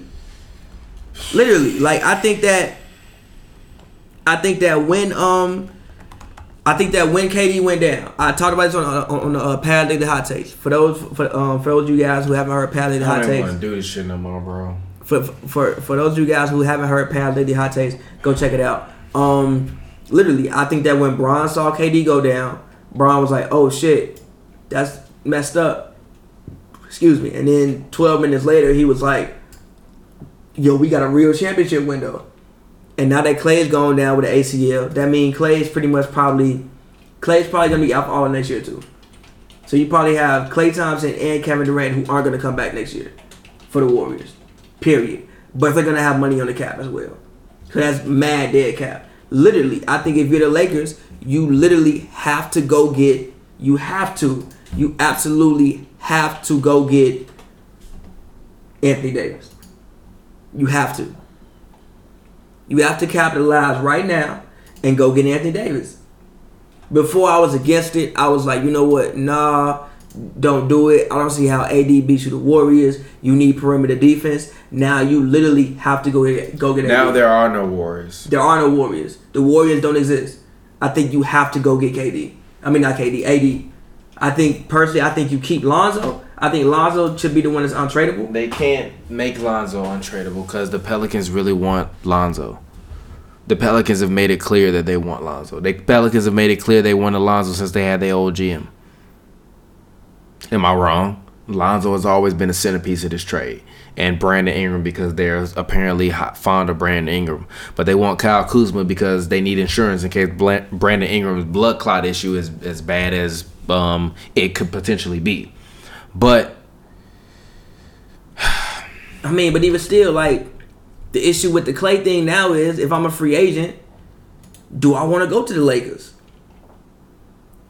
literally, like, I think that I think that when um, I think that when KD went down, I talked about this on on, on the uh, Pad Daily Hot Takes. For those for um for those of you guys who haven't heard Pad I Hot don't even Takes, want to do this shit no more, bro. For for for those of you guys who haven't heard Pad Daily Hot Takes, go check it out. Um, literally, I think that when Bron saw KD go down, Bron was like, "Oh shit, that's messed up." Excuse me. And then 12 minutes later, he was like, "Yo, we got a real championship window." And now that Klay is going down with the ACL, that means Klay's pretty much probably Klay's probably gonna be out for all next year too. So you probably have Klay Thompson and Kevin Durant who aren't gonna come back next year for the Warriors. Period. But they're gonna have money on the cap as well. So that's mad dead cap. Literally, I think if you're the Lakers, you literally have to go get. You have to. You absolutely have to go get Anthony Davis. You have to. You have to capitalize right now and go get Anthony Davis. Before I was against it, I was like, you know what? Nah, don't do it. I don't see how AD beats you the Warriors. You need perimeter defense. Now you literally have to go get go get. Now AD. there are no Warriors. There are no Warriors. The Warriors don't exist. I think you have to go get KD. I mean not KD, AD. I think personally, I think you keep Lonzo. I think Lonzo should be the one that's untradeable. They can't make Lonzo untradeable because the Pelicans really want Lonzo. The Pelicans have made it clear that they want Lonzo. The Pelicans have made it clear they want Lonzo since they had their old GM. Am I wrong? Lonzo has always been a centerpiece of this trade. And Brandon Ingram because they're apparently fond of Brandon Ingram. But they want Kyle Kuzma because they need insurance in case Brandon Ingram's blood clot issue is as bad as um, it could potentially be. But I mean, but even still, like the issue with the Klay thing now is if I'm a free agent, do I want to go to the Lakers?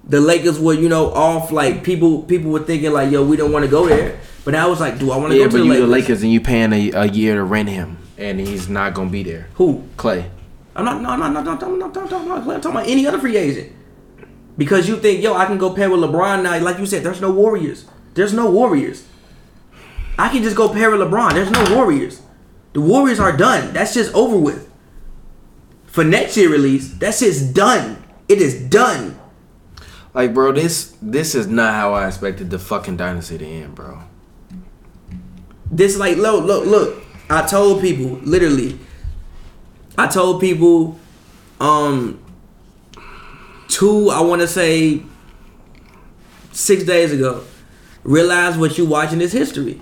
the Lakers were, you know, off. Like people, people were thinking like, "Yo, we don't want to go there." But I was like, "Do I want to yeah, go to the Lakers?" Yeah, but you the Lakers and you paying a, a year to rent him, and he's not gonna be there. Who? Klay. I'm not. No, I'm not. No, no, no, no, no, no, no, I'm talking about any other free agent. Because you think, yo, I can go pair with LeBron now. Like you said, there's no Warriors. There's no Warriors. I can just go pair with LeBron. There's no Warriors. The Warriors are done. That's just over with. For next year release, that's just done. It is done. Like, bro, this this is not how I expected the fucking dynasty to end, bro. This like look, look, look. I told people literally. I told people, um, two. I want to say six days ago. Realize what you watching is history.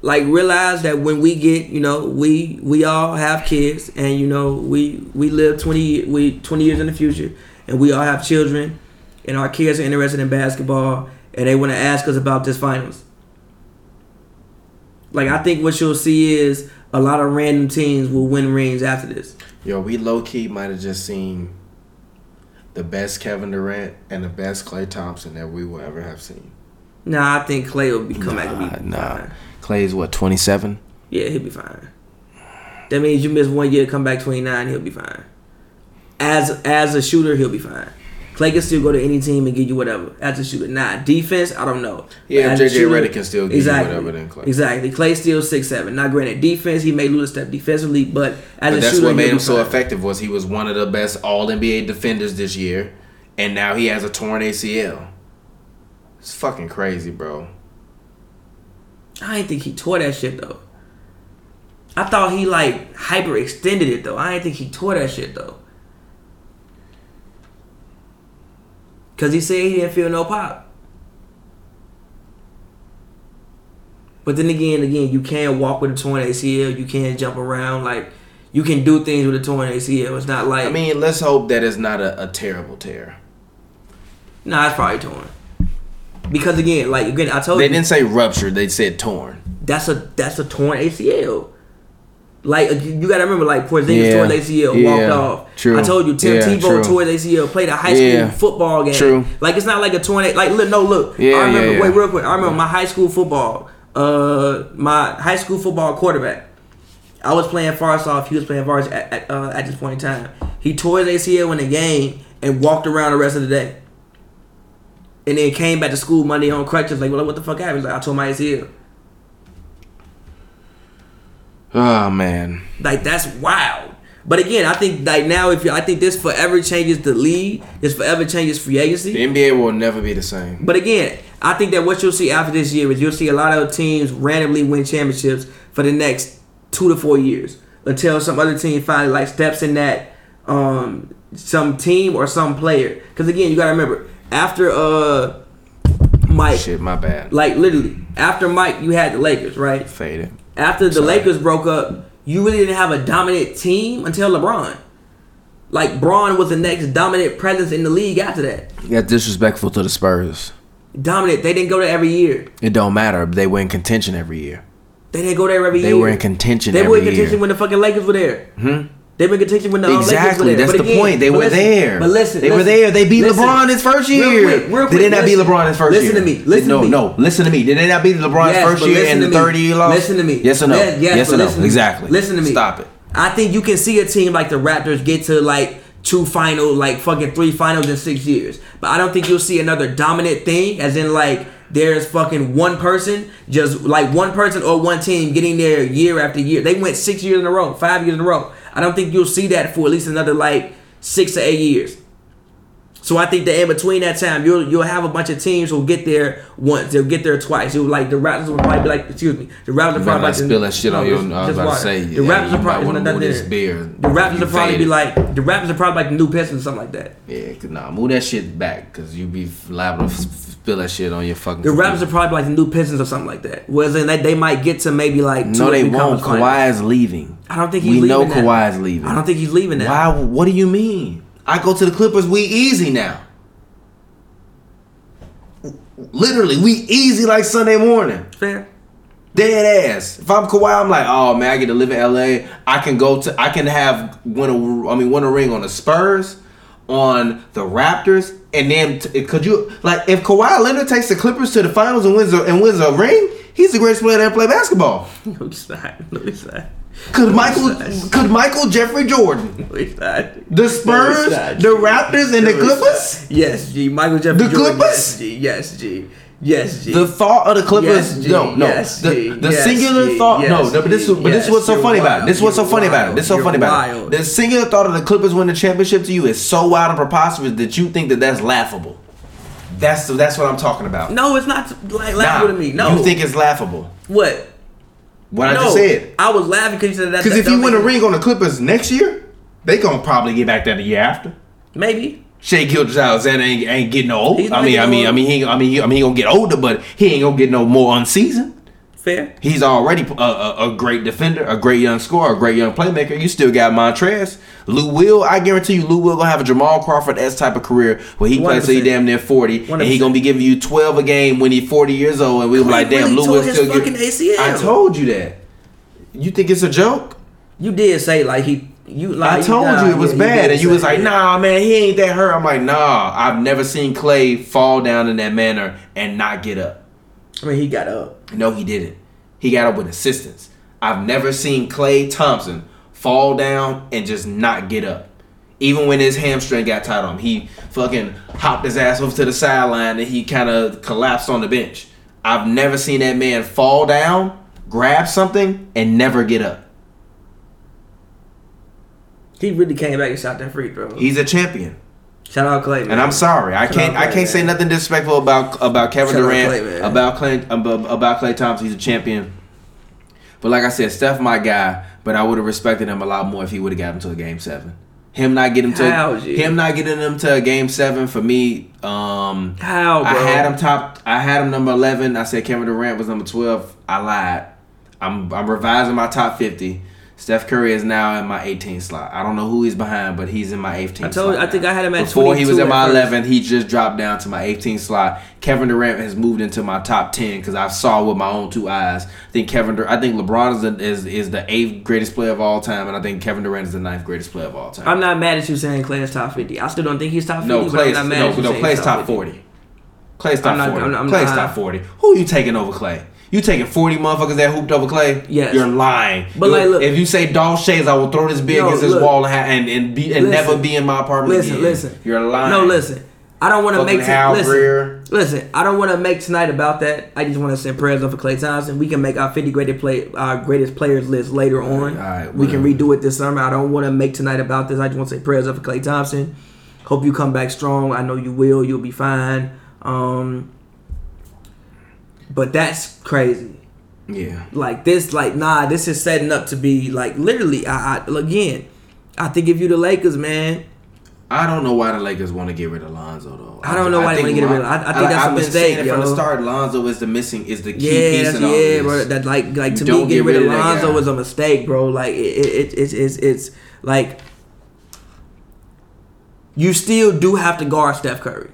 Like realize that when we get, you know, we we all have kids, and you know, we we live twenty we twenty years in the future, and we all have children, and our kids are interested in basketball, and they want to ask us about this finals. Like I think what you'll see is a lot of random teams will win rings after this. Yo, we low key might have just seen the best Kevin Durant and the best Klay Thompson that we will ever have seen. Nah, I think Klay will be come back Nah, be nah. fine. Klay's what twenty seven. Yeah, he'll be fine. That means you miss one year, come back twenty nine, he'll be fine. As as a shooter, he'll be fine. Klay can still go to any team and give you whatever as a shooter. Nah, defense, I don't know. Yeah, JJ shooter- Redick can still give you whatever than Klay. Exactly. Klay still six seven. Now, granted, defense he may lose a step defensively, but as But a that's shooter, what made him so fine. effective was he was one of the best All NBA defenders this year, and now he has a torn ACL. It's fucking crazy, bro. I didn't think he tore that shit though. I thought he like hyperextended it though. I didn't think he tore that shit though. Cause he said he didn't feel no pop. But then again, again, you can't walk with a torn ACL. You can't jump around. Like you can do things with a torn ACL. It's not like I mean, let's hope that it's not a, a terrible tear. nah, it's probably torn. Because again, like again, I told you. They you didn't say ruptured; they said torn. that's a that's a torn ACL. Like you gotta remember, like Porzingis Yeah. tore his ACL, Yeah. walked off. True. I told you, Tim Yeah, Tebow true. tore his ACL, played a high school Yeah. football game. True. Like it's not like a torn. Like look, no, look. Yeah, I remember. yeah. Wait, real quick. I remember my high school football. Uh, my high school football quarterback. I was playing Fars off. He was playing Fars at at, uh, at this point in time. He tore his ACL in the game and walked around the rest of the day. And then came back to school Monday on crutches. Like, well, what the fuck happened? Like, I tore my ACL. Oh man, Like that's wild. But again, I think like now, if you, I think this forever changes the league, this forever changes free agency. The NBA will never be the same. But again, I think that what you'll see after this year is you'll see a lot of teams randomly win championships for the next two to four years until some other team finally like steps in that um some team or some player. Because again, you gotta remember after uh Mike, Shit, my bad. like literally after Mike, you had the Lakers, right? Faded. After the Sorry. Lakers broke up, you really didn't have a dominant team until LeBron. Like Bron was the next dominant presence in the league after that. That's disrespectful to the Spurs. Dominant. They didn't go there every year. It don't matter. They were in contention every year. They didn't go there every They year. They were in contention They were in contention year. when the fucking Lakers were there. Hmm? They were in contention when the Exactly. That's But the again- point. They were listen- there. But listen, they were there. They beat listen. LeBron his first Real year. quick, real Did they not beat. LeBron his first Listen year? Listen to me, listen no, to me. no. No. Listen to me. Did they not beat LeBron's Yes, first year and the third year lost? Listen to me. Yes or no? Yes, yes, yes or no? listen. Exactly. Listen to me. Stop it. I think you can see a team like the Raptors get to like two final, like fucking three finals in six years. But I don't think you'll see another dominant thing, as in like there's fucking one person, just like one person or one team getting there year after year. They went six years in a row, five years in a row. I don't think you'll see that for at least another like six to eight years. So I think that in between that time, you'll you'll have a bunch of teams who'll get there once. They'll get there twice. You'll like the Raptors will probably be like, excuse me, the Raptors will probably like spill that shit on uh, your- just- I was about to say, the Raptors you will probably nothing move this beer. The Raptors You will probably be like the Raptors are probably like the new Pistons, or something like that. Yeah, 'cause nah, move that shit back, cause you be liable to spill that shit on your fucking. The. Raptors are probably like the new Pistons or something like that. Whereas in that they might get to maybe like two No, they won't. Kawhi is leaving. I don't think he's know leaving now. Kawhi is leaving. I don't think he's leaving now. Why? What do you mean? I go to the Clippers. We easy now. Literally, we easy like Sunday morning. Fair. Dead ass. If I'm Kawhi, I'm like, oh man, I get to live in LA. I can go to, I can have win a, I mean, win a ring on the Spurs, on the Raptors, and then t- could you like if Kawhi Leonard takes the Clippers to the finals and wins a, and wins a ring, he's the greatest player to ever play basketball. No, he's not. No, he's not. Could Michael, could Michael Jeffrey Jordan, No, he's not. the Spurs, the Raptors, and the Clippers? Yes, G. Michael Jeffrey The Jordan, Clippers? Yes, G. Yes, G. Yes, G. The thought of the Clippers, Yes, no, no, Yes, the, G. the Yes, singular G. thought, no, no, but this, but this is what's so funny you're about it. This is what's so wild. funny about it. This is so wild. funny about it. The singular thought of the Clippers winning the championship to you is so wild and preposterous that you think that that's laughable. That's that's what I'm talking about. no, it's not like Nah, laughing with me. No, you think it's laughable? what? What I no, just said. I was laughing because you said that. Because if you don't win a ring on the Clippers next year, they gonna probably get back there the year after. maybe. Shai Gilgeous-Alexander ain't, ain't getting no old. I mean, I mean, I mean, he, I mean, he, I mean, he gonna get older, but he ain't gonna get no more unseasoned. Fair. He's already a, a, a great defender, a great young scorer, a great young playmaker. You still got Montrezl, Lou Will. I guarantee you, Lou Will gonna have a Jamal Crawford s type of career where he plays till he damn near forty, and he gonna be giving you twelve a game when he's forty years old, and we were like, damn, Lou Will still fucking get. ACL. I told you that. You think it's a joke? You did say like he. You like I told nah, you it was yeah, bad, and you was like. "Nah, man, he ain't that hurt." I'm like, "Nah, I've never seen Klay fall down in that manner and not get up." I mean, he got up. No, he didn't. He got up with assistance. I've never seen Klay Thompson fall down and just not get up. Even when his hamstring got tied on him, he fucking hopped his ass over to the sideline and he kind of collapsed on the bench. I've never seen that man fall down, grab something, and never get up. He really came back and shot that free throw. He's a champion. Shout out Klay, man. And I'm sorry, I Shout can't. out I can't say nothing disrespectful about about Kevin Shout Durant, Klay, about Klay, about, about Klay Thompson. He's a champion. But like I said, Steph my guy. But I would have respected him a lot more if he would have got him to a game seven. Him not getting to How, him not getting him to a game seven for me. Um, How, bro? I had him top. I had him number eleven. I said Kevin Durant was number twelve. I lied. I'm I'm revising my top fifty. Steph Curry is now in my 18 slot. I don't know who he's behind, but he's in my 18 I told- slot I think. I had him at Before he was 22 in my at 11, he just dropped down to my 18 slot. Kevin Durant has moved into my top 10 because I saw with my own two eyes. I think Kevin. Dur- I think LeBron is the, is is the eighth greatest player of all time, and I think Kevin Durant is the ninth greatest player of all time. I'm not mad at you saying Klay is top 50. I still don't think he's top 50. no, but Klay's I'm not mad no, no, Klay's top 50. 40. Klay's top not- 40. I'm- I'm Klay's not- top 40. Who are you taking over Klay? You taking 40 motherfuckers that hooped over Klay? Yes. You're lying. But, You- like, look- if you say Dolph Schayes, I will throw this beer Yo, against this wall and and, and, be, and Listen. never be in my apartment Listen, again. listen. You're lying. No, listen. I don't want to make Hal listen, Greer. listen. I don't want to make tonight about that. I just want to send prayers up for Klay Thompson. We can make our 50 greatest play, our greatest players list later on. Alright, we can redo it this summer. I don't want to make tonight about this. I just want to say prayers up for Klay Thompson. Hope you come back strong. I know you will. You'll be fine. Um, but that's crazy. Yeah. Like this, like nah, this is setting up to be like literally. I, I again, I think if you the Lakers, man, I don't know why the Lakers want to get rid of Lonzo though. I don't know why they wanna get rid of- I- I think that's a I've been mistake, it from the start. Lonzo is the missing is the key yeah, piece that's, all yeah, bro. That like like to me, getting get rid of rid of Lonzo was a mistake, bro. Like it, it, it it's it's it's like you still do have to guard Steph Curry.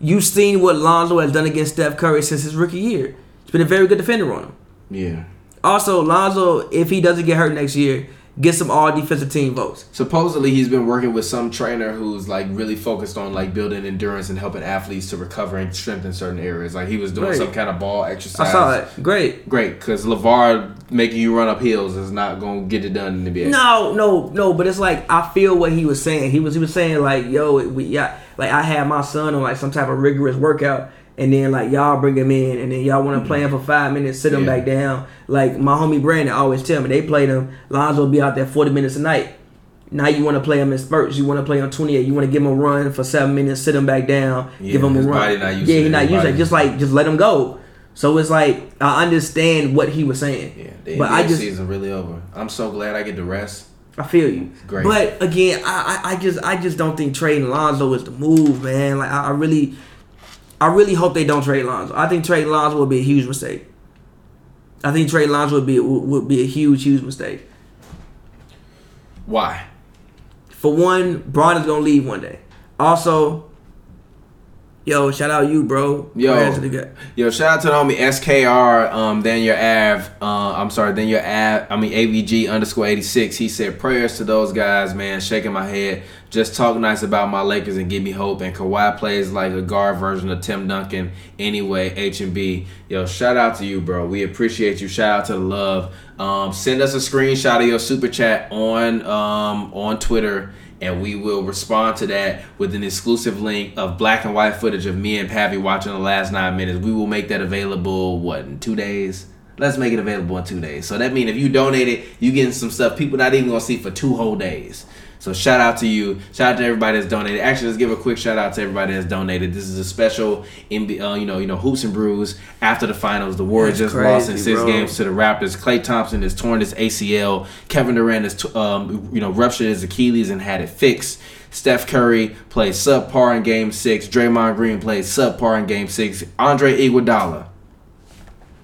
You've seen what Lonzo has done against Steph Curry since his rookie year. He's been a very good defender on him. yeah. Also, Lonzo, if he doesn't get hurt next year, get some all defensive team votes. Supposedly he's been working with some trainer who's like really focused on like building endurance and helping athletes to recover and strengthen certain areas. Like he was doing Right. some kind of ball exercise. I saw it. Great. Great, because LaVar making you run up hills is not gonna get it done in the NBA. No, no, no. But it's like I feel what he was saying. He was he was saying like, yo, we yeah, like I had my son on like some type of rigorous workout, and then like y'all bring him in, and then y'all want to play him mm-hmm. for five minutes, sit him Yeah. back down. Like my homie Brandon always tell me, they played him. Lonzo be out there forty minutes a night. Now you want to play him in spurts. You want to play him twenty eight. You want to give him a run for seven minutes, sit him back down, Yeah, give him a run. body not used yeah, to he it. not used to it. Just like just let him go. So it's like I understand what he was saying. Yeah, the but NBA I just season really over. I'm so glad I get to rest. I feel you. Great. But again, I, I I just I just don't think trading Lonzo is the move, man. Like I, I really I really hope they don't trade Lonzo. I think trading Lonzo would be a huge mistake. I think trading Lonzo would be would be a huge huge mistake. Why? For one, Bron is gonna leave one day. Also, yo, shout out you, bro. Yo. Prayers to the guy. Yo, shout out to the homie SKR, um, then your Av, uh, I'm sorry, then your Av, I mean AVG underscore 86. He said, prayers to those guys, man, shaking my head. Just talk nice about my Lakers and give me hope. And Kawhi plays like a guard version of Tim Duncan anyway, H and B. Yo, shout out to you, bro. We appreciate you. Shout out to the love. Um, send us a screenshot of your super chat on um, on Twitter and we will respond to that with an exclusive link of black and white footage of me and Pappy watching the last nine minutes. We will make that available what in two days. Let's make it available in two days. So that means if you donate it, you getting some stuff people not even gonna see for two whole days. So shout out to you. Shout out to everybody that's donated. Actually, let's give a quick shout out to everybody that's donated. This is a special, NBA, uh, you know, you know, hoops and brews after the finals. The Warriors That's just lost in six bro. games to the Raptors. Klay Thompson has torn his ACL. Kevin Durant has, t- um, you know, ruptured his Achilles and had it fixed. Steph Curry played subpar in Game Six. Draymond Green played subpar in Game Six. Andre Iguodala.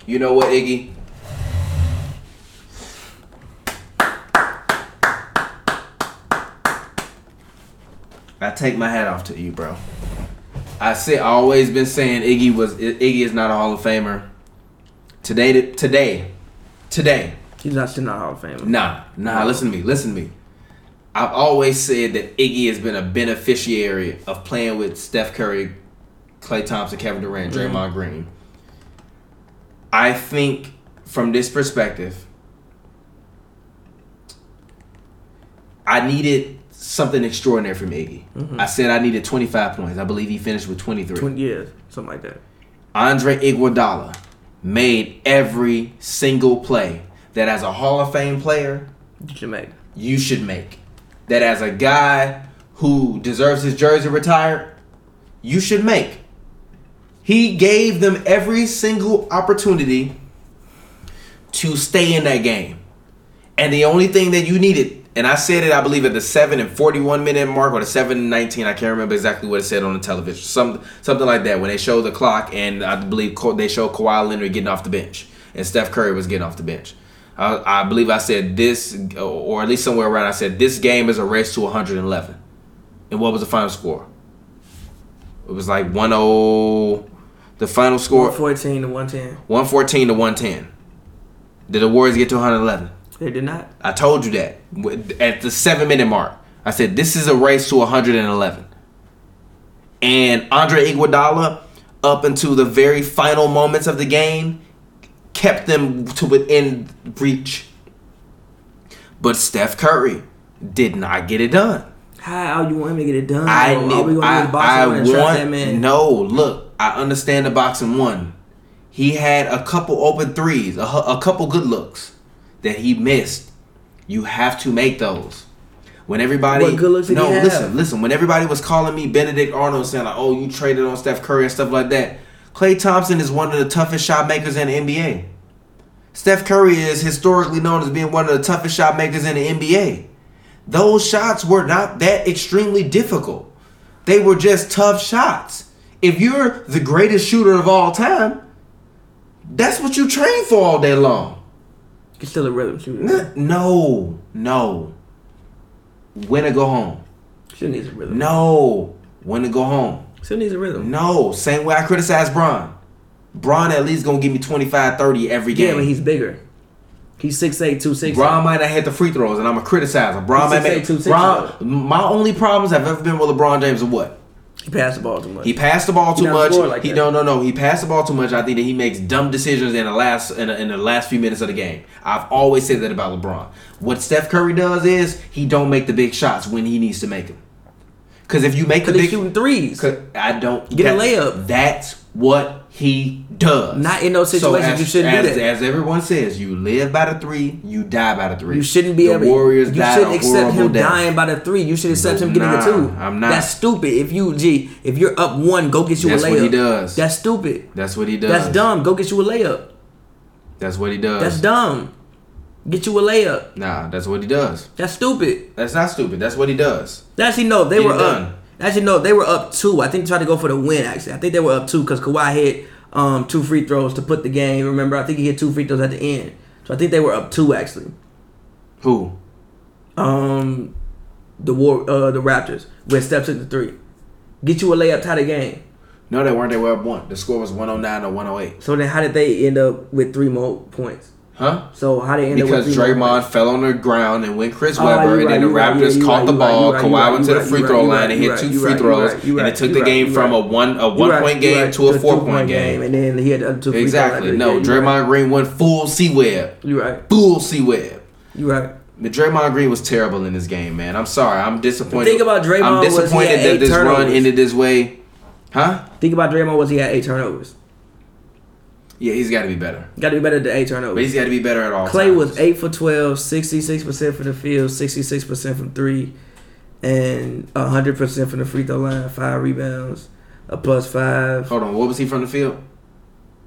You know what, Iggy? Take my hat off to you, bro. I say I always been saying Iggy was Iggy is not a Hall of Famer. Today, today, today. He's not still not Hall of Famer. Nah, nah. Listen to me. Listen to me. I've always said that Iggy has been a beneficiary of playing with Steph Curry, Klay Thompson, Kevin Durant, mm-hmm. Draymond Green. I think from this perspective, I needed something extraordinary from mm-hmm. Iggy. I said I needed 25 points. I believe he finished with 23. Twenty years, something like that. Andre Iguodala made every single play that as a Hall of Fame player Jamaica. you should make. That as a guy who deserves his jersey retired, you should make. He gave them every single opportunity to stay in that game. And the only thing that you needed, and I said it, I believe, at the 7 and 41 minute mark or the 7 and 19, I can't remember exactly what it said on the television. Some, something like that when they show the clock, and I believe they show Kawhi Leonard getting off the bench, and Steph Curry was getting off the bench. I, I believe I said this, or at least somewhere around, I said this game is a race to 111. And what was the final score? It was like 1 0. The final score, Fourteen to one ten. 114 to 110. Did the Warriors get to 111? They did not. I told you that at the seven minute mark. I said this is a race to 111. And Andre Iguodala, up until the very final moments of the game, kept them to within reach. But Steph Curry did not get it done. How you want him to get it done? I Or need. are we gonna I, get the box I on and trap want. No, look. I understand the boxing one. He had a couple open threes, a, a couple good looks that he missed. You have to make those. When everybody, What good looks no, he have? listen, listen. When everybody was calling me Benedict Arnold, saying like, "Oh, you traded on Steph Curry and stuff like that," Klay Thompson is one of the toughest shot makers in the NBA. Steph Curry is historically known as being one of the toughest shot makers in the NBA. Those shots were not that extremely difficult. They were just tough shots. If you're the greatest shooter of all time, that's what you train for all day long. He's still a rhythm shooter. No, no. When to go home. Still needs a rhythm. No. When to go home. Still needs a rhythm. No. Same way I criticize Bron. Bron at least gonna give me 25, 30 every game. Yeah, but he's bigger. He's 6'8", 260. Bron might not hit the free throws, and I'm a criticizer. Bron might make 6'8", 260 Bron. My only problems have ever been with LeBron James are what? He passed the ball too much. He passed the ball too not much. like he that. no no no. He passed the ball too much. I think that he makes dumb decisions in the last in the, in the last few minutes of the game. I've always said that about LeBron. What Steph Curry does is he don't make the big shots when he needs to make them. Because if you make the big, shooting threes. I don't Get a layup. That's what he does. Not in those situations, as, you shouldn't do that. As everyone says, you live by the three, you die by the three. You shouldn't be the able. Warriors you died shouldn't accept him death. dying by the three. You should accept No, him getting nah, the two. I'm not. That's stupid. If you G, if you're up one, go get you That's a layup. what he does. That's stupid. That's what he does. That's dumb. Go get you a layup. That's what he does. That's dumb. Get you a layup. Nah, that's what he does. That's stupid. That's not stupid. That's what he does. Actually, no, they Get were up. Done. Actually, no, they were up two. I think they tried to go for the win. Actually, I think they were up two because Kawhi hit um, two free throws to put the game. Remember, I think he hit two free throws at the end. So I think they were up two actually. Who? Um, the war, uh, the Raptors with Steph took the three. Get you a layup, tie the game. No, they weren't. They were up one. The score was 109 or 108. So then, how did they end up with three more points? Huh? So how they end up Because with Draymond fell on the ground and went Chris Oh, Webber, and right, then the right, Raptors yeah, caught right, the ball. right, Kawhi right, went to the free throw right, line and hit two free throws, right, and it took the game from a one a one point game to a four point game. and then he had the other two Exactly. No, Draymond Right. Green went full C Web. You right. Full C Web. You right. The Draymond Green was terrible in this game, man. I'm sorry. I'm disappointed. thing about Draymond I'm disappointed that this run ended this way. Huh? Think about Draymond was he had eight turnovers. Yeah, he's got to be better. Got to be better than eight But turnovers. he's got to be better at all Klay times. was eight for 12, 66% from the field, 66% from three, and 100% from the free throw line, five rebounds, a plus five, Hold on. What was he from the field?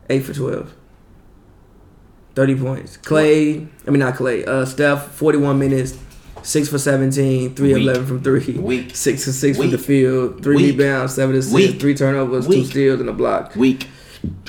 eight for 12. 30 points. Klay, I mean, not Klay, uh, Steph, 41 minutes, 6 for 17, 3 Weak. 11 from 3, Weak. 6 for 6 from the field, 3 Weak. rebounds, 7 assists, Weak. 3 turnovers, 2 steals, and a block, Weak.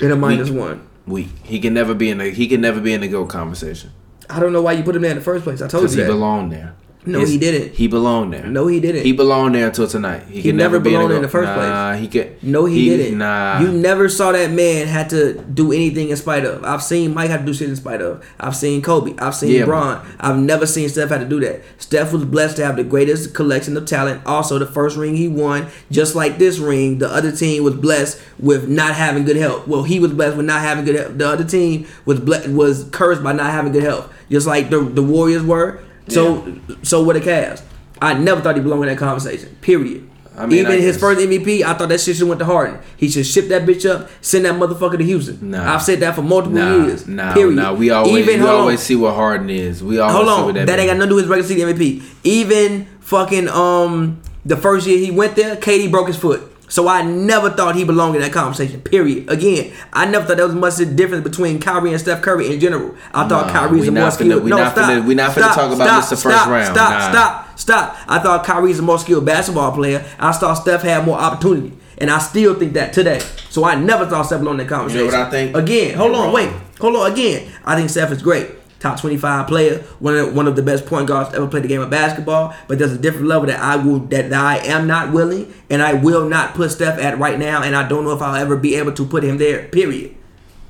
and a minus Weak. 1. Weak. He can never be in the. He can never be in the GOAT conversation I don't know why you put him there in the first place. I told because you he that. belonged there. No, His- he didn't. He belonged there. No, he didn't. He belonged there until tonight. He, He never never belonged the in the first nah, He could. No, he, didn't. Nah. You never saw that man had to do anything in spite of. I've seen Mike have to do shit in spite of. I've seen Kobe. I've seen Yeah, Bron. I've never seen Steph have to do that. Steph was blessed to have the greatest collection of talent. Also, the first ring he won, just like this ring, the other team was blessed with not having good health. Well, he was blessed with not having good health. The other team was ble- was cursed by not having good health, just like the the Warriors were. So, so were the Cavs. I never thought he belonged in that conversation. Period. I mean, Even I his first MVP, I thought that shit should went to Harden. He should ship that bitch up, send that motherfucker to Houston. Nah. I've said that for multiple Nah, years. nah, period. nah. We always, Even we always on, see what Harden is. We always hold see on. what That, that. ain't got nothing to do with his regular season MVP. Even fucking um the first year he went there, KD broke his foot. So I never thought he belonged in that conversation. Period. Again, I never thought there was much of a difference between Kyrie and Steph Curry in general. I thought Nah, Kyrie's a more skilled. no, not stop. finna- we not finna stop, talk about stop, this the first stop, round. Stop, Nah. stop, stop. I thought Kyrie's a more skilled basketball player. I thought Steph had more opportunity. And I still think that today. So I never thought Steph belonged in that conversation. You know what I think? Again, hold on, wait. Hold on again. I think Steph is great. Top 25 player, one of one of the best point guards to ever play the game of basketball. But there's a different level that I will that I am not willing and I will not put Steph at right now. And I don't know if I'll ever be able to put him there. Period.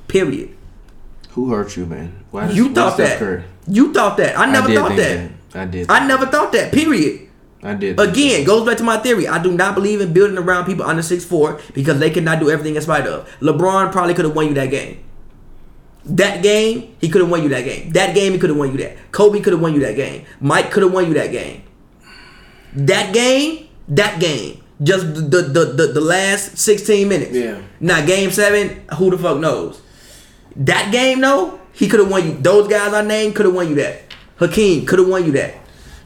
Period. Who hurt you, man? Why You thought that. Curry? You thought that. I never I thought think that. I did. I never thought that. Period. I did. Again, goes back to my theory. I do not believe in building around people under 6'4 because they cannot do everything in spite of. LeBron probably could have won you that game. That game, he could have won you that game. That game, he could have won you that. Kobe could have won you that game. Mike could have won you that game. That game, that game, just the the the, the last sixteen minutes. Yeah. Now game seven, who the fuck knows? That game though, he could have won you. Those guys I named could have won you that. Hakeem could have won you that.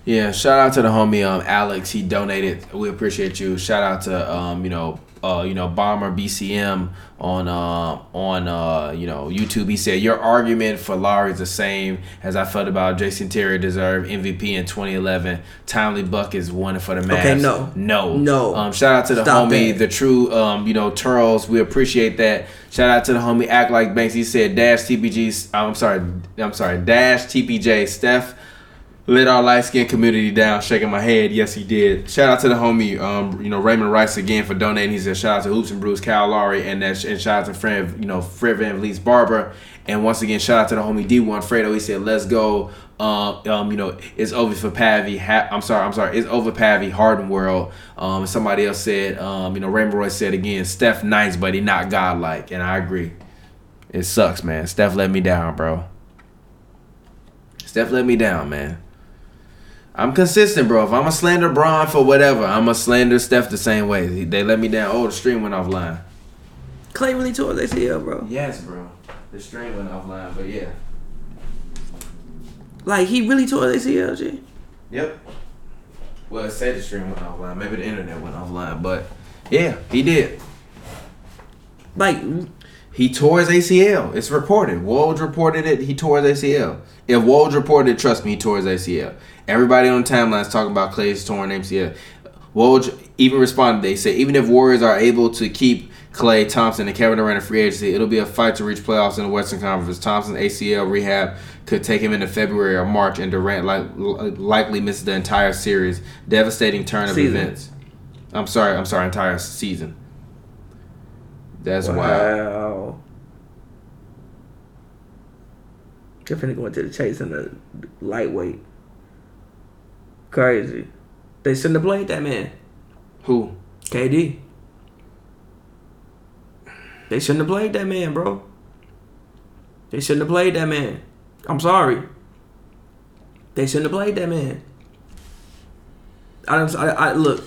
Yeah, shout out to the homie um Alex. He donated. We appreciate you. Shout out to um you know uh you know Bomber BCM on uh on uh you know YouTube. He said your argument for Lowry is the same as I felt about Jason Terry deserved MVP in 2011. Timely buckets won it for the Mavs. Okay, no. no, No. Um, shout out to the Stop homie, that. the true um you know Turles. We appreciate that. Shout out to the homie Act Like Banks. He said Dash TPG. I'm sorry. I'm sorry. Dash TPJ Steph lit our light skinned community down, shaking my head. Yes, he did. Shout out to the homie, um, you know, Raymond Rice again for donating. He said shout out to Hoops and Brews, Cal Lowry, and that and shout out to friend, you know, Fred VanVleet's barber. And once again, shout out to the homie D1 Fredo. He said, "Let's go." Um, um, you know, it's over for Pavi. Ha- I'm sorry, I'm sorry. It's over Pavi. Harden World. Um, somebody else said, um, you know, Raymond Royce said again, Steph nice, but he not godlike, and I agree. It sucks, man. Steph let me down, bro. Steph let me down, man. I'm consistent, bro. If I'm a slander Bron for whatever, I'm a slander Steph the same way. They let me down. Oh, the stream went offline. Klay really tore his ACL, bro. Yes, bro. The stream went offline, but yeah. Like he really tore his ACL, G. Yep. Well, it said the stream went offline. Maybe the internet went offline, but yeah, he did. Like He tore his ACL. It's reported. Woj reported it. He tore his ACL. If Woj reported it, trust me, he tore his ACL. Everybody on the timeline is talking about Klay's torn ACL. Woj even responded. They say even if Warriors are able to keep Klay Thompson and Kevin Durant in free agency, it'll be a fight to reach playoffs in the Western Conference. Thompson's ACL rehab could take him into February or March, and Durant like, likely misses the entire series. Devastating turn of Season. events. I'm sorry. I'm sorry. Entire season. That's wild. wow. They're finna go the chase in the lightweight. Crazy. They shouldn't have played that man. Who? KD. They shouldn't have played that man, bro. They shouldn't have played that man. I'm sorry. They shouldn't have played that man. I didn't. I, I look.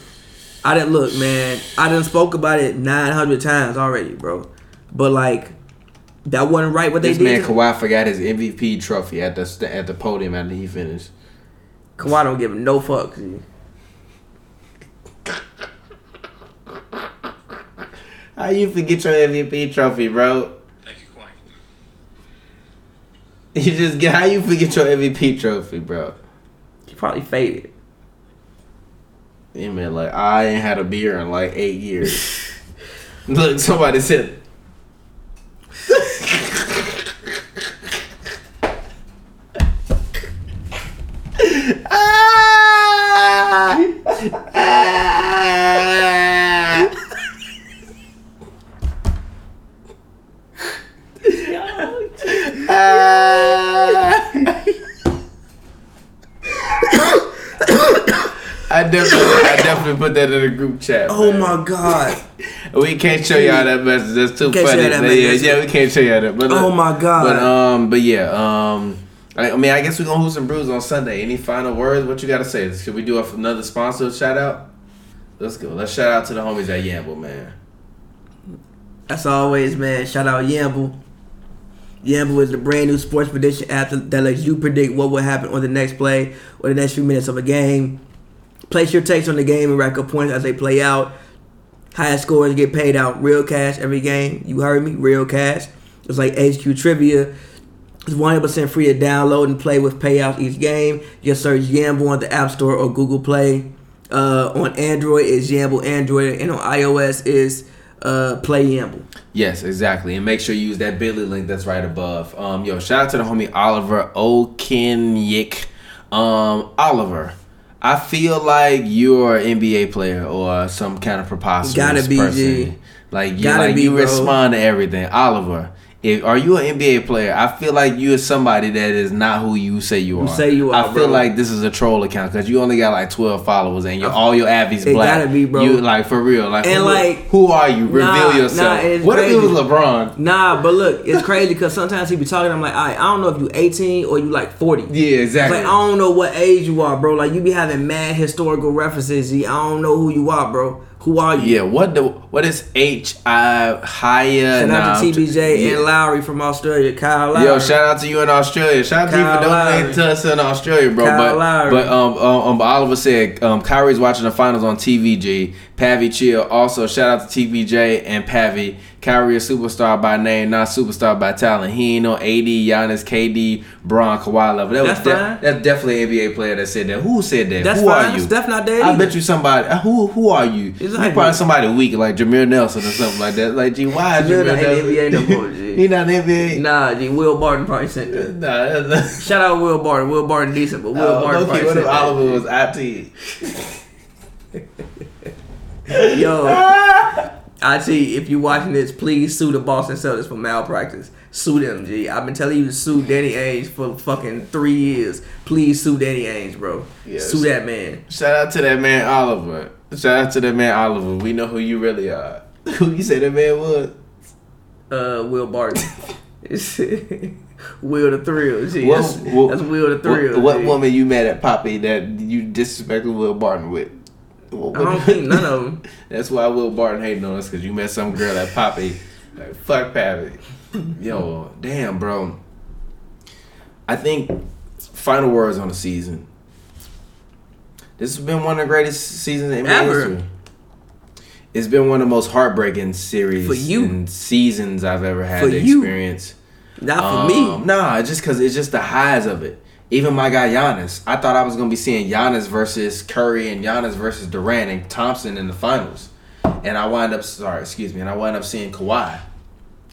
I didn't look, man. I didn't spoke about it 900 times already, bro. But like, that wasn't right. What they This man did. Kawhi forgot his MVP trophy at the at the podium after he finished. Kawhi don't give no fuck. G. How you forget your MVP trophy, bro? Thank you, Quine. You just get how you forget your MVP trophy, bro? He probably faded. Yeah, man, like I ain't had a beer in like eight years. Look, somebody said. ah! Ah! Ah! I definitely, I definitely put that in the group chat. Oh man. my god. We can't show y'all that message. That's too Can't funny. that yeah, yeah, we can't show y'all that. But Oh my God. But um, but yeah, um, I, mean, I guess we're gonna hoop some brews on Sunday. Any final words? What you got to say? Should we do another sponsor shout out? Let's go. Let's shout out to the homies at Yamble, man. As always, man, shout out Yamble. Yamble is the brand new sports prediction app that lets you predict what will happen on the next play or the next few minutes of a game. Place your takes on the game and rack up points as they play out. Highest scores get paid out real cash every game. You heard me, real cash. It's like HQ Trivia. It's 100% free to download and play with payouts each game. Just search Yamble on the App Store or Google Play. Uh, on Android is Yamble Android, and on iOS is uh, Play Yamble. Yes, exactly. And make sure you use that Billy link that's right above. Um, yo, shout out to the homie Oliver Okenyik. Um, Oliver, I feel like you're an NBA player or some kind of preposterous Gotta be, person. G. Like you, Gotta like be, you bro. respond to everything. Oliver, if are you an NBA player? I feel like you are somebody that is not who you say you are. say you are. I feel bro. like this is a troll account because you only got like twelve followers and your all your avies It black. gotta be, bro. You like for real, like And, who, like, who are you? Reveal nah, yourself. nah, what if it was. LeBron? Nah, but look, it's crazy because sometimes he be talking. I'm like, all right, I don't know if you 18 or you like 40. Yeah, It's exactly. like I don't know what age you are, bro. Like you be having mad historical references. I don't know who you are, bro. Who are you? yeah, what the what is H I Haya? Shout out to TBJ yeah. and Lowry from Australia. Kyle Lowry. Yo, shout out to you in Australia. Shout out to you Kyle for donating to us in Australia, bro. Kyle but Lowry. but um, um um Oliver said um Kyrie's watching the finals on TVG. Pavi chill. Also shout out to TBJ and Pavi. Kyrie a superstar by name, not superstar by talent. He ain't no AD, Giannis, KD, Bron, Kawhi level. That That's was de- fine. that's definitely an NBA player that said that. Who said that? That's who fine. are you? Steph not dead I either. bet you somebody. uh, Who who are you? You Exactly. probably somebody weak like Jameer Nelson or something like that. Like, gee, why is Jameer Jameer not in the Nelson? NBA no more, G. He not NBA. Nah, G. Will Barton probably sent that. Nah, that's- Shout out Will Barton. Will Barton decent, but Will Oh, Barton okay, probably what sent if that. Oliver was IT? Yo, I see. If you're watching this, please sue the Boston Celtics for malpractice. Sue them, G. I've been telling you to sue Danny Ainge for fucking three years. Please sue Danny Ainge, bro. Sue that man. Shout out to that man Oliver. Shout out to that man Oliver. We know who you really are. Who you say that man was? Uh, Will Barton. Will the Thrill, G. What- that's, what- that's Will the Thrill. What, what woman you mad at Poppy that you disrespected Will Barton with? What I don't think none of them. That's why Will Barton hating on us because you met some girl at Poppy. Like, fuck Pappy. Yo, damn, bro. I think final words on the season. This has been one of the greatest seasons in Ever. history. It's been one of the most heartbreaking series For you. and seasons I've ever had For to you. experience. Not for Um, me. Nah, just because it's just the highs of it. Even my guy Giannis, I thought I was gonna be seeing Giannis versus Curry and Giannis versus Durant and Thompson in the finals, and I wind up sorry, excuse me, and I wind up seeing Kawhi.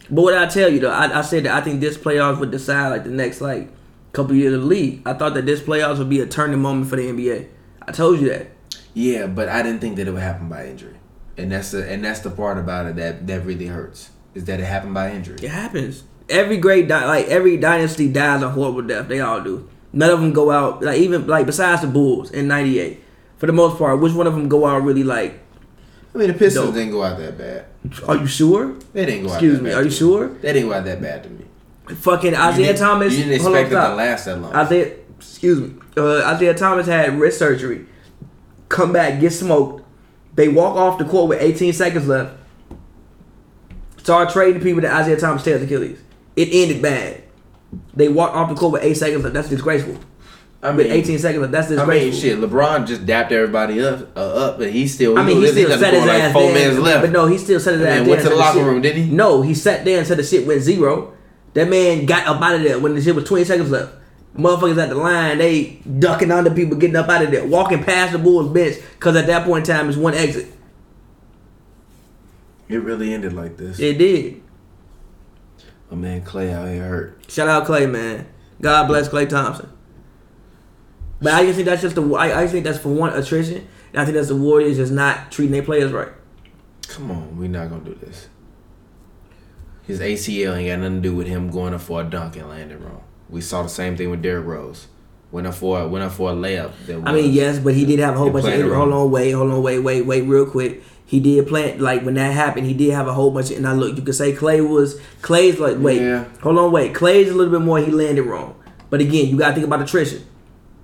But what I tell you though, I, I said that I think this playoffs would decide like the next like couple years of the league. I thought that this playoffs would be a turning moment for the NBA. I told you that. Yeah, but I didn't think that it would happen by injury, and that's the and that's the part about it that that really hurts is that it happened by injury. It happens. Every great di- like every dynasty dies a horrible death. They all do. None of them go out like even like besides the Bulls in '98. For the most part, which one of them go out really like? I mean, the Pistons Dope. didn't go out that bad. Are you sure? They didn't go out. Excuse me. Are you sure? They didn't go out that bad to me. Fucking Isiah Thomas. You didn't expect it to last that long. Isiah, excuse me. Uh, Isiah Thomas had wrist surgery. Come back, get smoked. They walk off the court with 18 seconds left. Start trading people that Isiah Thomas tears Achilles. It ended bad. They walk off the court with eight seconds left. That's disgraceful. I With mean, 18 seconds left. That's disgraceful. I disgraceful. mean, shit. LeBron just dapped everybody up, uh, up, but he still. I mean, he still got set his like ass four there. minutes left. But no, he still set his And ass then went to the locker shit- room, did he? No, he sat there until the shit went zero. That man got up out of there when the shit was 20 seconds left. Motherfuckers at the line, they ducking under people, getting up out of there, walking past the Bulls bench, because at that point in time, it's one exit. It really ended like this. It did. Oh man, Klay out here hurt. Shout out Klay, man. God bless Klay Thompson. But I just think that's just the. I, I just think that's for one attrition, and I think that's the Warriors just not treating their players right. Come on, we're not gonna do this. His ACL ain't got nothing to do with him going up for a dunk and landing wrong. We saw the same thing with Derrick Rose. Went up for went up for a layup. That I mean, yes, but he did have a whole bunch of Hold on, wait, hold on, wait, wait, wait, real quick. He did plant like when that happened. He did have a whole bunch of. And I look, you could say Klay was Klay's like wait, Yeah. hold on, wait. Klay's a little bit more. He landed wrong, but again, you got to think about attrition.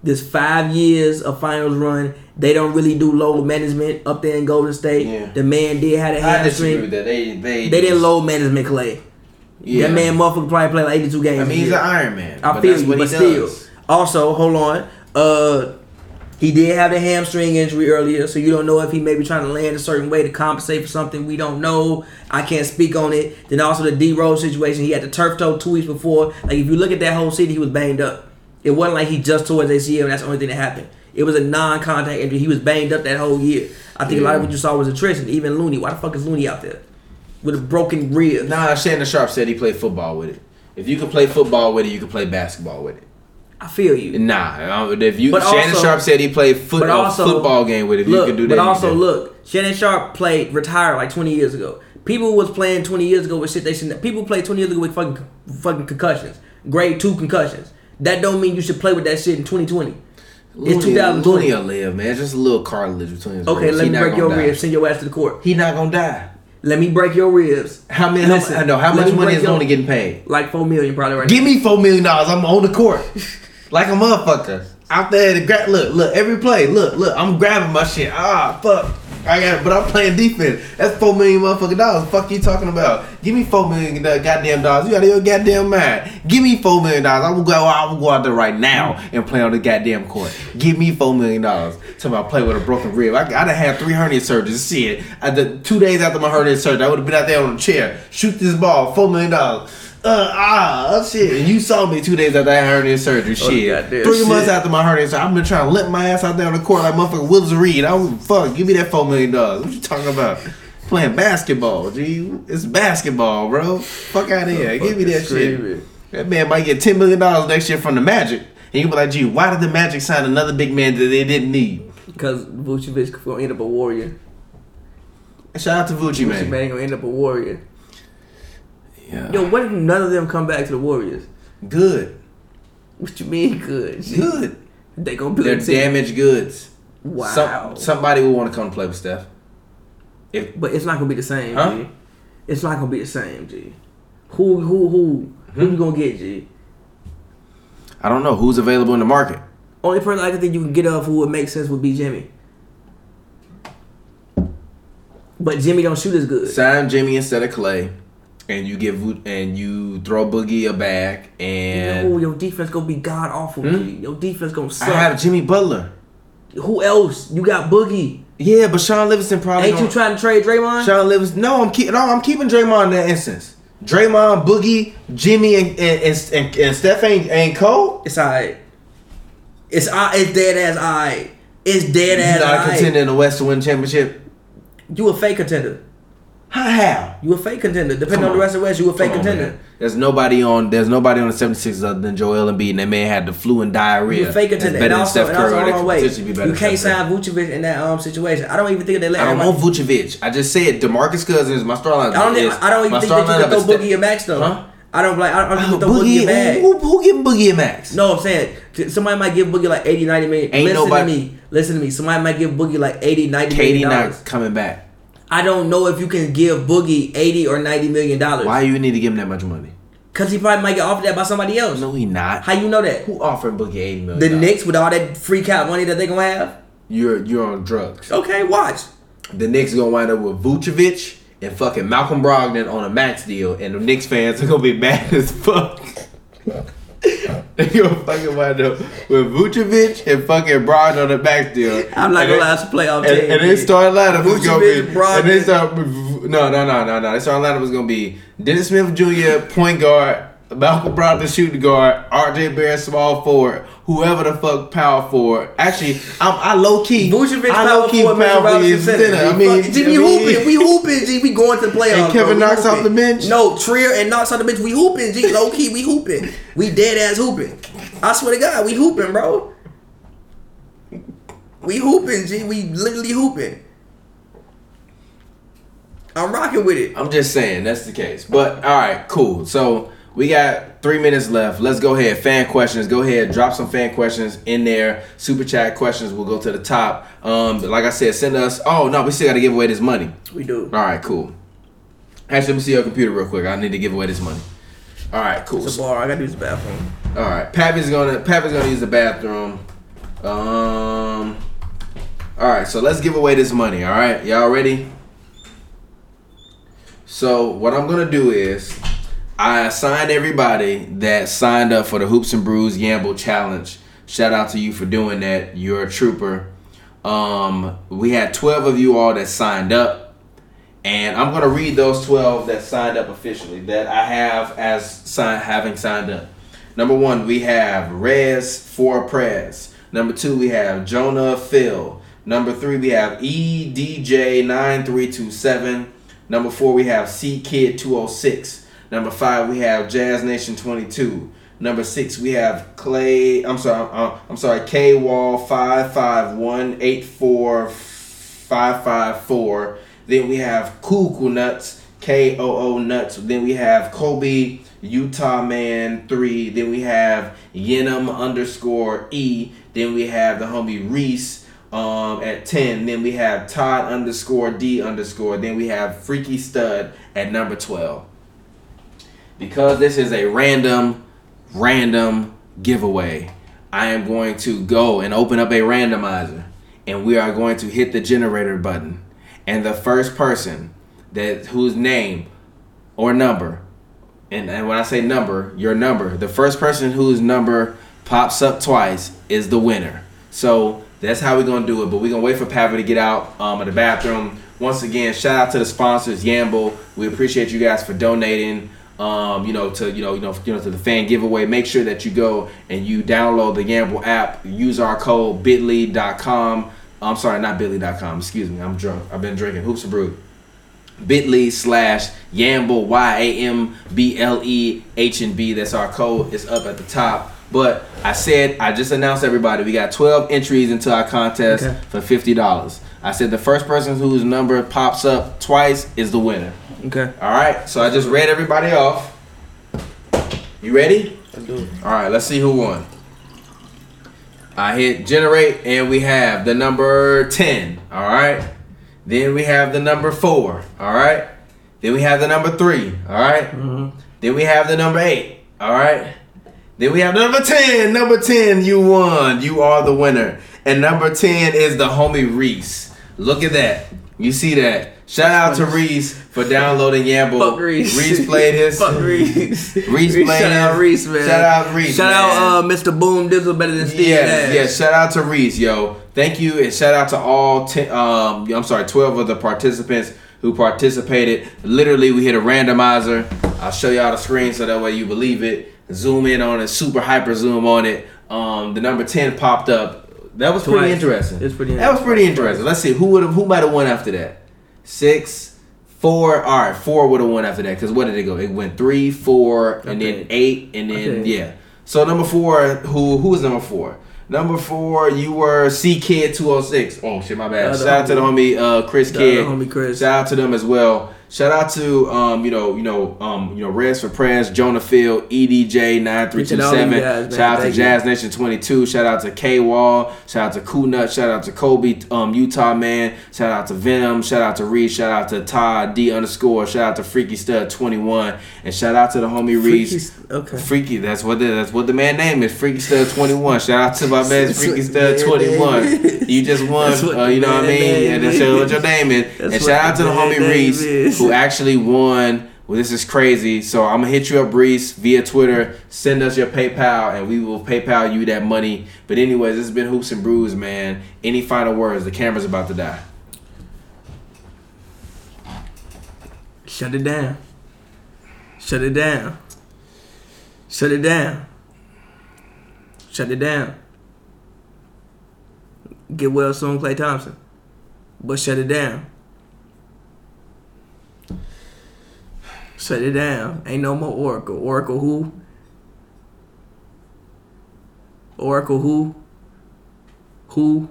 This five years of finals run, they don't really do load management up there in Golden State. Yeah. The man did have a hamstring. They they They didn't just- load management Klay. Yeah. That man, motherfucker, probably played like 82 games. I mean, he's an. Iron Man. I but feel that's you, what but still. Also, hold on. Uh, he did have a hamstring injury earlier, so you don't know if he may be trying to land a certain way to compensate for something. We don't know. I can't speak on it. Then also the D Rose situation. He had the turf toe two weeks before. Like if you look at that whole season, he was banged up. It wasn't like he just tore his ACL and that's the only thing that happened. It was a non-contact injury. He was banged up that whole year. I think a lot of what you saw was attrition. Even Looney. Why the fuck is Looney out there with a broken rib? Nah, Shannon Sharpe said he played football with it. If you can play football with it, you can play basketball with it. I feel you. Nah, if you But Shannon also- Sharpe said he played foot, also- football game with it. Look, you can do that, But also, look, Shannon Sharpe played retired like 20 years ago. People was playing 20 years ago with shit they should. People played 20 years ago with fucking fucking concussions, grade two concussions. That don't mean you should play with that shit in 2020. It's 2020. Looney live, man. Just a little cartilage between his Okay, ribs. let He me break your die. ribs. Send your ass to the court. He not gonna die. Let me break your ribs. How many? Listen, I know how much money is your- Looney getting paid? Like four million probably right Give me four million dollars. I'm on the court, like a motherfucker out there. To gra- look, look, every play. Look, look. I'm grabbing my shit. Ah, fuck. I got, it, but I'm playing defense. That's four million motherfucking dollars. Fuck you talking about? Give me four million da- goddamn dollars. You out of your goddamn mind. Give me four million dollars. I will go. I will go out there right now and play on the goddamn court. Give me four million dollars. Talking about play with a broken rib. I, done had three hernia surgeries. Shit. I, the, two days after my hernia surgery, I would have been out there on a chair. Shoot this ball. Four million dollars. Uh ah oh, shit! And you saw me two days after I had hernia surgery. Shit, goddamn three shit. months after my hernia surgery, I've been trying to limp my ass out there on the court like motherfucker Willis Reed. I don't fuck. Give me that four million dollars. What you talking about? Playing basketball, G. It's basketball, bro. Fuck out of here. Give me that screaming. shit. That man might get ten million dollars next year from the Magic, and you be like, G, why did the Magic sign another big man that they didn't need? Because Vucevic gonna end up a warrior. Shout out to Vucci, Vucevic man. man gonna end up a warrior. Yeah. Yo, what if none of them come back to the Warriors? Good, What you mean good? Good. They gonna build They're team. damaged goods. Wow. Some, somebody will want to come play with Steph. If But it's not gonna be the same, Huh? G. It's not gonna be the same, G. Who who who who Hmm? you gonna get, G? I don't know who's available in the market. Only person I can think you can get of who would make sense would be Jimmy. But Jimmy don't shoot as good. Sign Jimmy instead of Klay, and you give and you throw Boogie a back and No, your defense gonna be god awful, G. Your defense gonna suck. I have Jimmy Butler. who else? You got Boogie. Yeah, but Shaun Livingston probably. Ain't you trying to trade Draymond? Shaun Livingston? No, I'm keeping. No, I'm keeping Draymond in that instance. Draymond, Boogie, Jimmy, and and, and, and, and Steph ain't ain't cold. It's alright. It's uh, it's dead as alright. It's dead He's as not a contender in the West to win championship. You a fake contender. How? How? You a fake contender. Depending on, on. the rest of the West, you a fake Come contender. man. There's nobody on. There's nobody on the 76ers other than Joel Embiid, and that man had the flu and diarrhea. You a fake contender. better And also, Steph and Curry. also or hold they on, could wait. be You can't Steph Curry. sign Vucevic in that um situation. I don't even think that they let I don't want Vucevic. I just said Demarcus Cousins. My star lineup I don't. is. I don't even think that you can throw Boogie and max though. Huh? I don't like. I don't, I don't Oh, think you can throw Boogie a bag. Who, who, who giving Boogie a max? No, I'm saying somebody might give Boogie like 80, 90 million. Ain't listen nobody- to me. Listen to me. Somebody might give Boogie like 80, 90 KD million dollars. not coming back. I don't know if you can give Boogie 80 or 90 million dollars. Why you need to give him that much money? Because he probably might get offered that by somebody else. No, he not. How you know that? Who offered Boogie eighty million? The Knicks with all that free cap money that they gonna have. You're you're on drugs. Okay, watch. The Knicks gonna wind up with Vucevic and fucking Malcolm Brogdon on a max deal, and the Knicks fans are gonna be mad as fuck. they gonna fucking wind up with Vucevic and fucking Brogdon on the max deal. I'm not And gonna they- lie, it's a playoff And, team. and they start lineup was gonna be. Vucevic, Brogdon. And they start no no no no no. They start lineup was gonna be Dennis Smith Jr. point guard, Malcolm Brogdon shooting guard, R.J. Barrett small forward, whoever the fuck power forward. Actually, I'm I low key. Vucevic I forward, Mitchell power Robinson is center. I mean, G, we hooping, we hooping, G. We going to the playoffs. And Kevin bro. Knox off the bench? No, Trier and Knox off the bench. We hooping, G. Low key, we hooping. We dead ass hooping. I swear to God, we hooping, bro. We hooping, G. We literally hooping. I'm rocking with it. I'm just saying that's the case. But all right, cool. So we got three minutes left. Let's go ahead. Fan questions. Go ahead. Drop some fan questions in there. Super chat questions will go to the top. Um, but like I said, send us. Oh no, we still got to give away this money. We do. All right, cool. Actually, let me see your computer real quick. I need to give away this money. All right, cool. It's a bar. I gotta use the bathroom. All right, Pappy's gonna Pappy's gonna use the bathroom. Um. All right, so let's give away this money. All right, y'all ready? So what I'm gonna do is I assigned everybody that signed up for the Hoops and Brews Gamble Challenge. Shout out to you for doing that. You're a trooper. Um, we had 12 of you all that signed up. And I'm gonna read those 12 that signed up officially that I have as sign having signed up. Number one, we have Rez for Prez. Number two, we have Jonah Phil. Number three, we have E EDJ9327. Number four, we have C Kid 206. Number five, we have Jazz Nation 22. Number six, we have Clay. I'm sorry. I'm sorry. K Wall five five one eight four five five four. Then we have Cool Nuts K O O Nuts. Then we have Kobe Utah Man three. Then we have Yenum underscore E. Then we have the homie Reese um, at 10. Then we have Todd underscore D underscore. Then we have Freaky Stud at number 12. Because this is a random, random giveaway, I am going to go and open up a randomizer. And we are going to hit the generator button. And the first person that whose name or number, and, and when I say number, your number, the first person whose number pops up twice is the winner. So that's how we're gonna do it. But we're gonna wait for Pavi to get out um, of the bathroom. Once again, shout out to the sponsors, Yamble. We appreciate you guys for donating. Um, you know, to you know, you know, you know, to the fan giveaway. Make sure that you go and you download the Yamble app. Use our code Bitly.com. I'm sorry, not Bitly.com. Excuse me, I'm drunk. I've been drinking hoops of brew. Bitly slash Yamble Y A M B L E H and B. That's our code. It's up at the top. But I said I just announced everybody we got 12 entries into our contest Okay. for fifty dollars. I said the first person whose number pops up twice is the winner. Okay. All right. So I just read everybody off. You ready? Let's do it. All right. Let's see who won. I hit generate and we have the number 10. All right. Then we have the number 4. All right. Then we have the number 3. All right? Mhm. Then we have the number 8. All right. Then we have number 10. Number 10, you won. You are the winner. And number 10 is the homie Reese. Look at that. You see that. Shout out to Reese for downloading Yamble. Fuck Reese. Reese played his. Fuck Reese. Reese played Shout out Reese, man. Shout out Reese. Shout man. out uh, Mr. Boom Dizzle better than Steve Yeah, yeah. Shout out to Reese, yo. Thank you, and shout out to all ten. Um, I'm sorry, twelve of the participants who participated. Literally, we hit a randomizer. I'll show y'all the screen so that way you believe it. Zoom in on it, super hyper zoom on it. Um, the number ten popped up. That was pretty interesting. It's pretty That was pretty interesting. Let's see who would have who might have won after that. Six, four. All right, four would have won after that. Cause what did it go? It went three, four, and then eight, and then Okay. yeah. So number four, who who was number four? Number four, you were C Kid two oh six. Oh shit, my bad. Shout out to the homie uh, Chris Kid. homie Chris. Shout out to them as well. Shout out to um, you know, you know, um, you know, Reds for Press, Jonah Field, E EDJ nine three two Appreciate all them seven. Shout out to Thank you. Jazz Nation twenty two. Shout out to K Wall. Shout out to Cool Nut. Shout out to Kobe, um, Utah man. Shout out to Venom. Shout out to Reese. Shout out to Todd D underscore. Shout out to Freaky Stud twenty one. And shout out to the homie Reese. Freaky- okay. Freaky, that's what the, that's what the man name is. Freaky Stud twenty one. Shout out to my man Freaky Stud twenty one. You just won. Uh, you know what I mean? And that's what your name is. That's and shout out to the homie Reese. Who actually won. Well, this is crazy. So I'm gonna hit you up, Reese, via Twitter. Send us your PayPal, and we will PayPal you that money. But anyways, this has been Hoops and Brews, man. Any final words? The camera's about to die. Shut it down. Shut it down. Shut it down. Shut it down. Get well soon, Klay Thompson. But shut it down. Shut it down. Ain't no more Oracle. Oracle who? Oracle who? Who?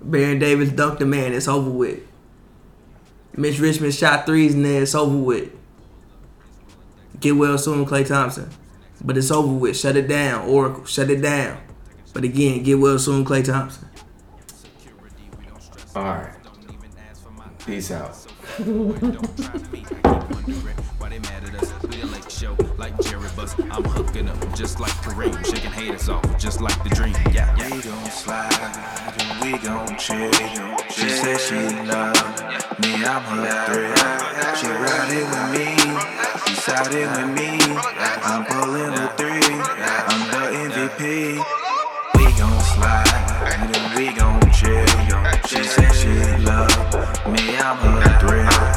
Baron Davis dunked the man. It's over with. Mitch Richmond shot threes and then it's over with. Get well soon, Klay Thompson. But it's over with. Shut it down, Oracle. Shut it down. But again, get well soon, Klay Thompson. All right. Peace out don't try to. I keep wondering why they mad at us. We a late show like Jerry Buss. I'm hooking up just like Kareem, shaking haters off just like the dream. Yeah, yeah. we gon' slide and we gon' chill. She said she love me, I'm her thrill. She riding with me, she siding with me. I'm pulling the three, I'm the MVP. We gon' slide and we gon' chill. She said she love. Me, I'm a threat.